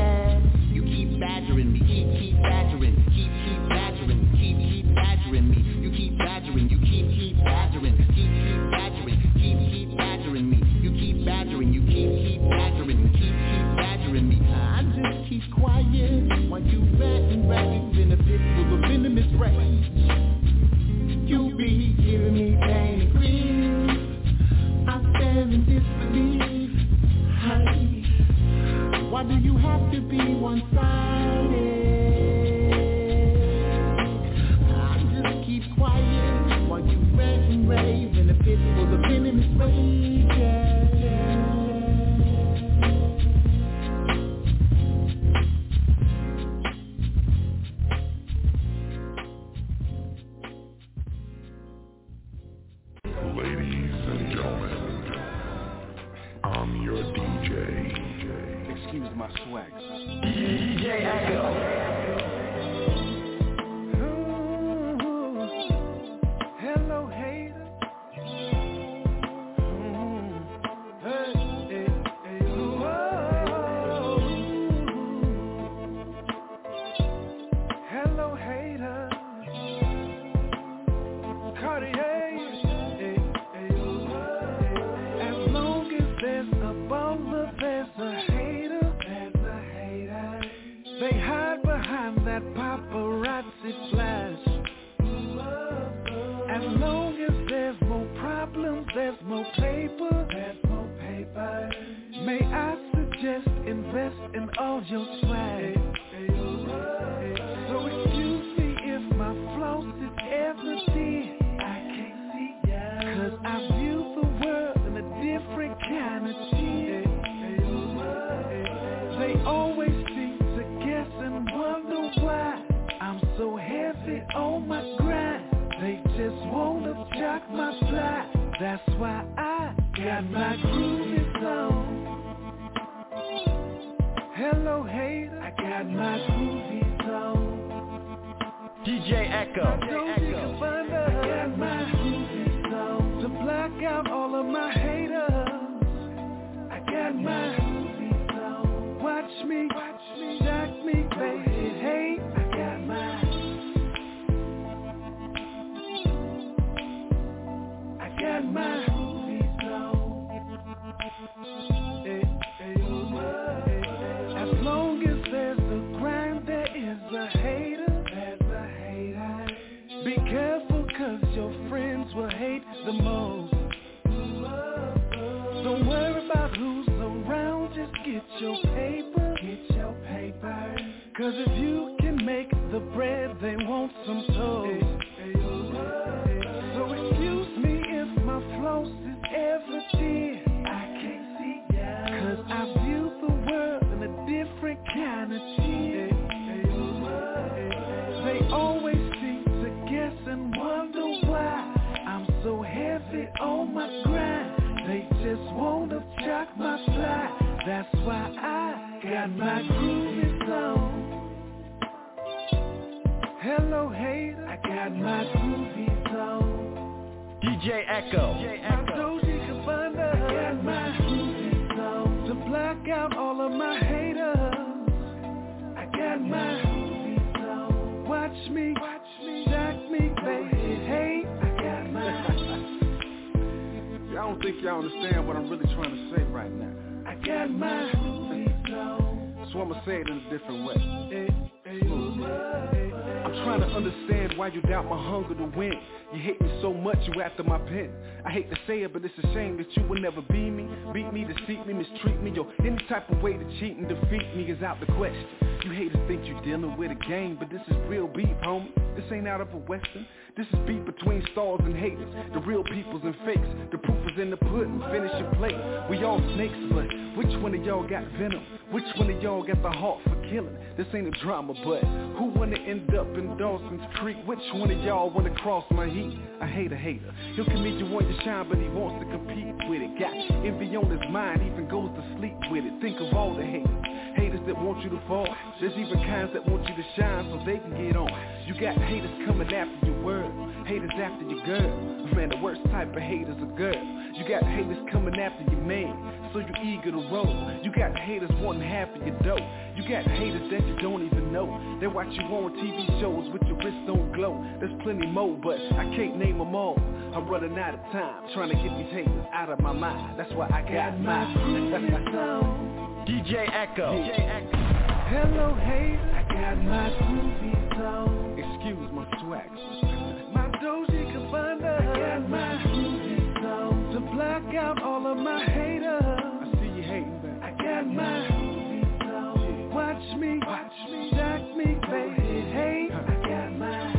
deceive me, yo. Any type of way to cheat and defeat me is out the question. Haters think you're dealing with a game, but this is real beef, homie. This ain't out of a western. This is beef between stars and haters. The real peoples and fakes. The proof is in the pudding, finish your plate. We all snakes, but which one of y'all got venom? Which one of y'all got the heart for killing? This ain't a drama, but who wanna end up in Dawson's Creek? Which one of y'all wanna cross my heat? I hate a hater. He'll commit you want your shine, but he wants to compete with it. Got envy on his mind, even goes to sleep with it. Think of all the haters. Haters that want you to fall. There's even kinds that want you to shine so they can get on. You got haters coming after your word. Haters after your girl. Man, the worst type of haters a girl. You got haters coming after your man, so you eager to roll. You got haters wanting half of your dough. You got haters that you don't even know. They watch you on TV shows with your wrist don't glow. There's plenty more, but I can't name them all. I'm running out of time, trying to get these haters out of my mind. That's why I got mine. DJ Echo. Hello hater, I got my groovies on. Excuse my swag. My Dolce Gabbana, I got my groovies on. To block out all of my haters, I see you hating, baby. I got my groovies on. Watch me, watch me, shock me, baby. Hey, I got my.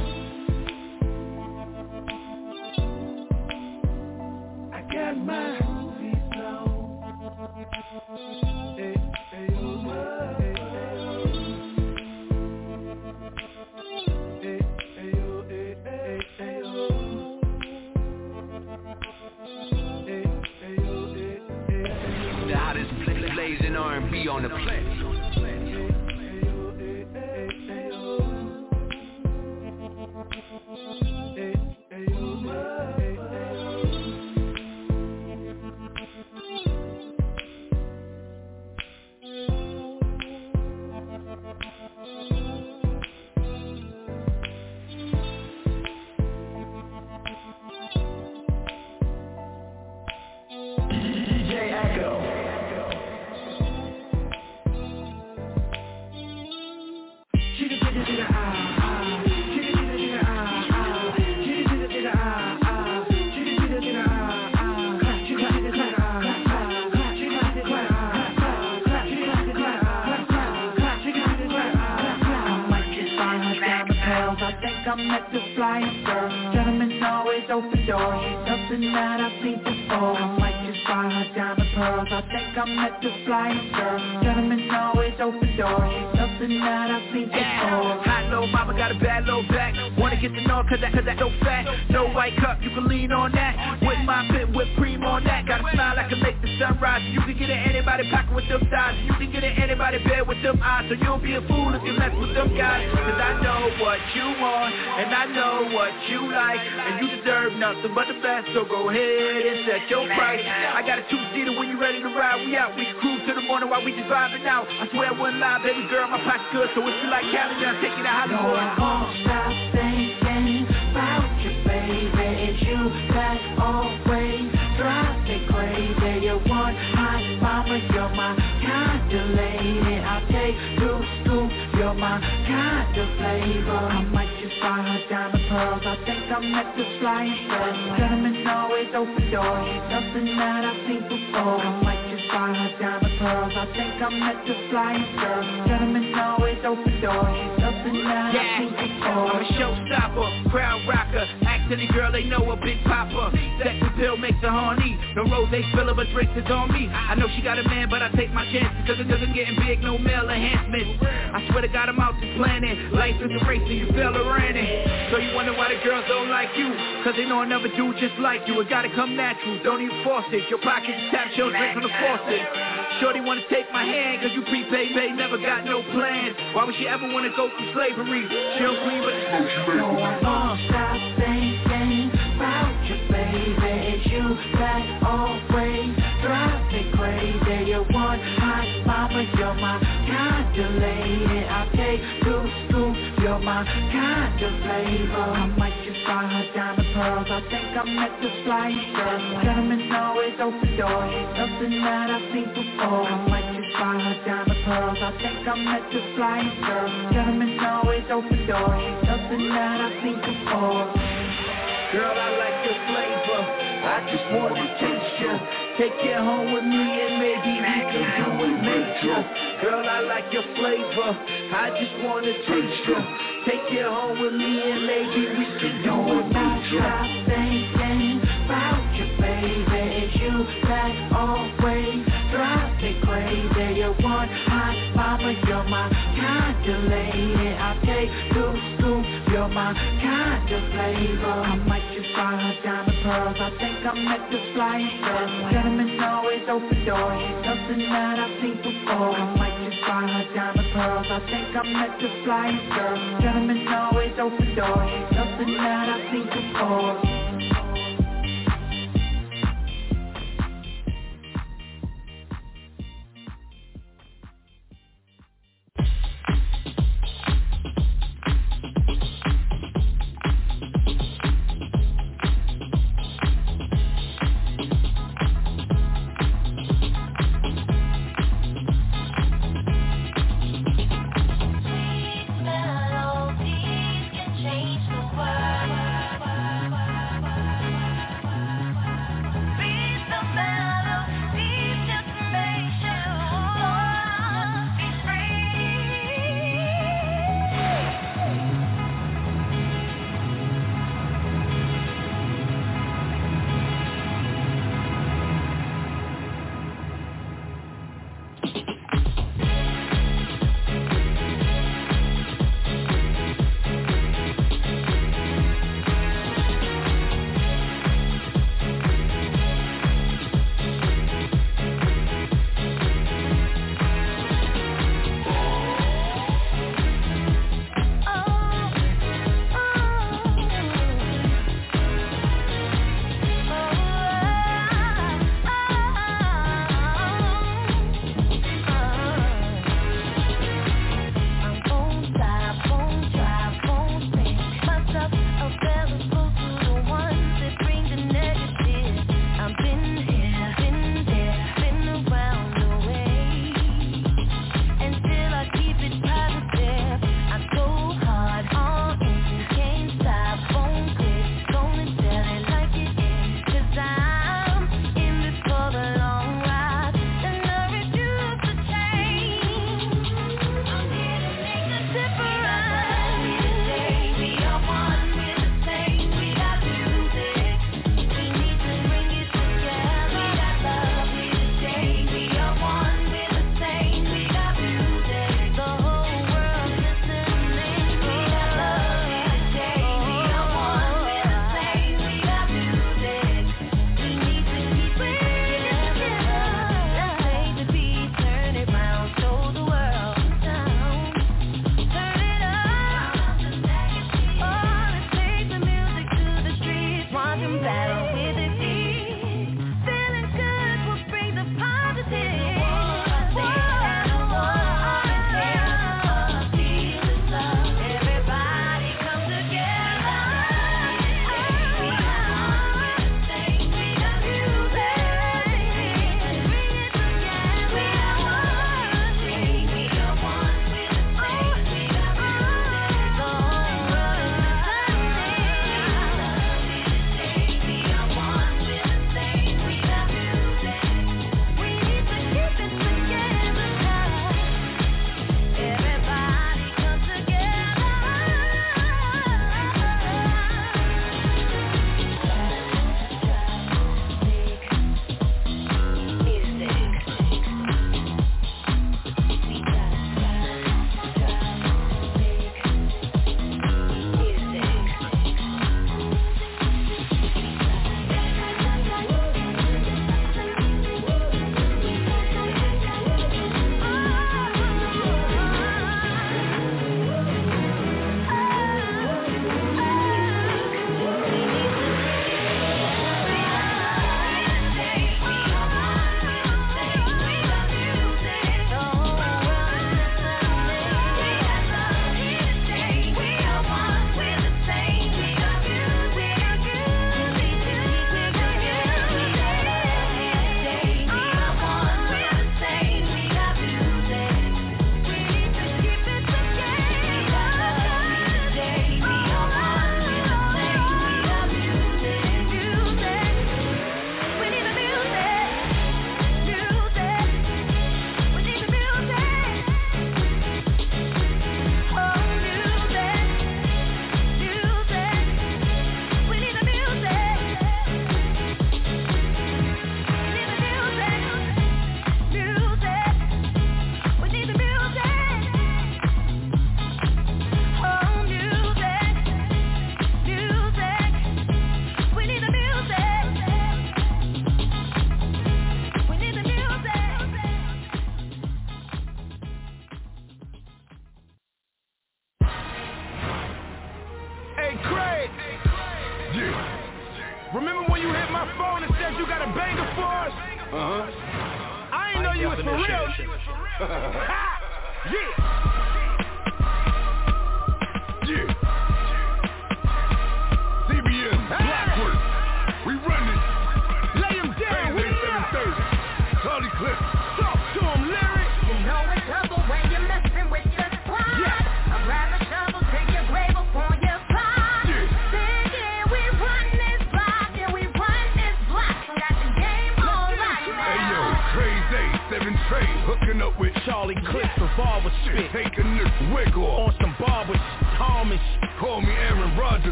I got my groovies on. Hey, hey, oh, on the planet. DJ I met the flying girl Gentlemen always open doors She's something that I've seen before. I might just buy her diamond pearls I think I met the flying girl Gentlemen always open doors She's something that I've seen before Hot little mama got a bad little back. Wanna get to know cause that, cause that so fat. No white cup, you can lean on that. With my fit, with cream on that. Got a smile that can make the sun rise. You can get in anybody pocket with them thighs. You can get in anybody bed with them eyes. So you'll be a fool if you mess with them guys. Cause I know what you want, and I know what you like. And you deserve nothing but the best. So go ahead and set your price. I got a two-seater when you ready to ride. We out, we cruise to the morning while we just vibing out. I swear I wouldn't lie, baby girl, my pocket's good. So if you like Cali, then I'll take you to Hollywood. No, I won't stop thinking about you, baby. It's you that always drives me crazy. You're one hot mama, you're my kind of lady. I'll take two scoops, you're my kind of flavor. I might just buy her diamond pearls. I think I met the flying first. Gentlemen always open doors. Something that I've seen before. I might buy her diamond pearls. I think I met the flying first. Gentlemen always open doors. Before. I'm a showstopper, crowd rocker. Ask any girl they know a big popper. Sex appeal makes her horny. The rose filler, a drink is on me. I know she got a man, but I take my chances. Cause it doesn't getting big, no male enhancement. I swear to God, I'm out this planet. Life is a race and you feel a running. So you wonder why the girls don't like you. Cause they know never do just like you. It gotta come natural, don't even force it. Your pockets tap, she'll drink on the faucet. Shorty wanna take my hand, cause you prepaid, babe, never got no plans. Why would she ever wanna go through slavery? She don't clean, but No, I won't stop thinking about you, baby. It's you that always drives me crazy. You're one hot mama, you're my kind of lady. I'll take two scoops, you're my kind of flavor. I might just buy her diamond pearls. I think I met the flying girl. Gentlemen always open doors. Something that I've seen before. I might just buy her diamond pearls. I think I met the flying girl. Gentlemen always open doors. She's something that I've seen before. Girl, I like your flavor. I just wanna taste you. Take you home with me and maybe we can do it major. Girl, I like your flavor. I just wanna taste you. Take you home with me and maybe we can do it major. Stop thinking about you, baby. You always drives me crazy. You're one hot mama, you're my kind of lady. I'll take two scoops, you're my kind of flavor. I might just buy her diamond pearls. I think I met the flying first. Gentlemen always open doors. She's something that I've seen before. I might just buy her diamond pearls. I think I'm met the flying first. Gentlemen always open doors. She's something that I've seen before.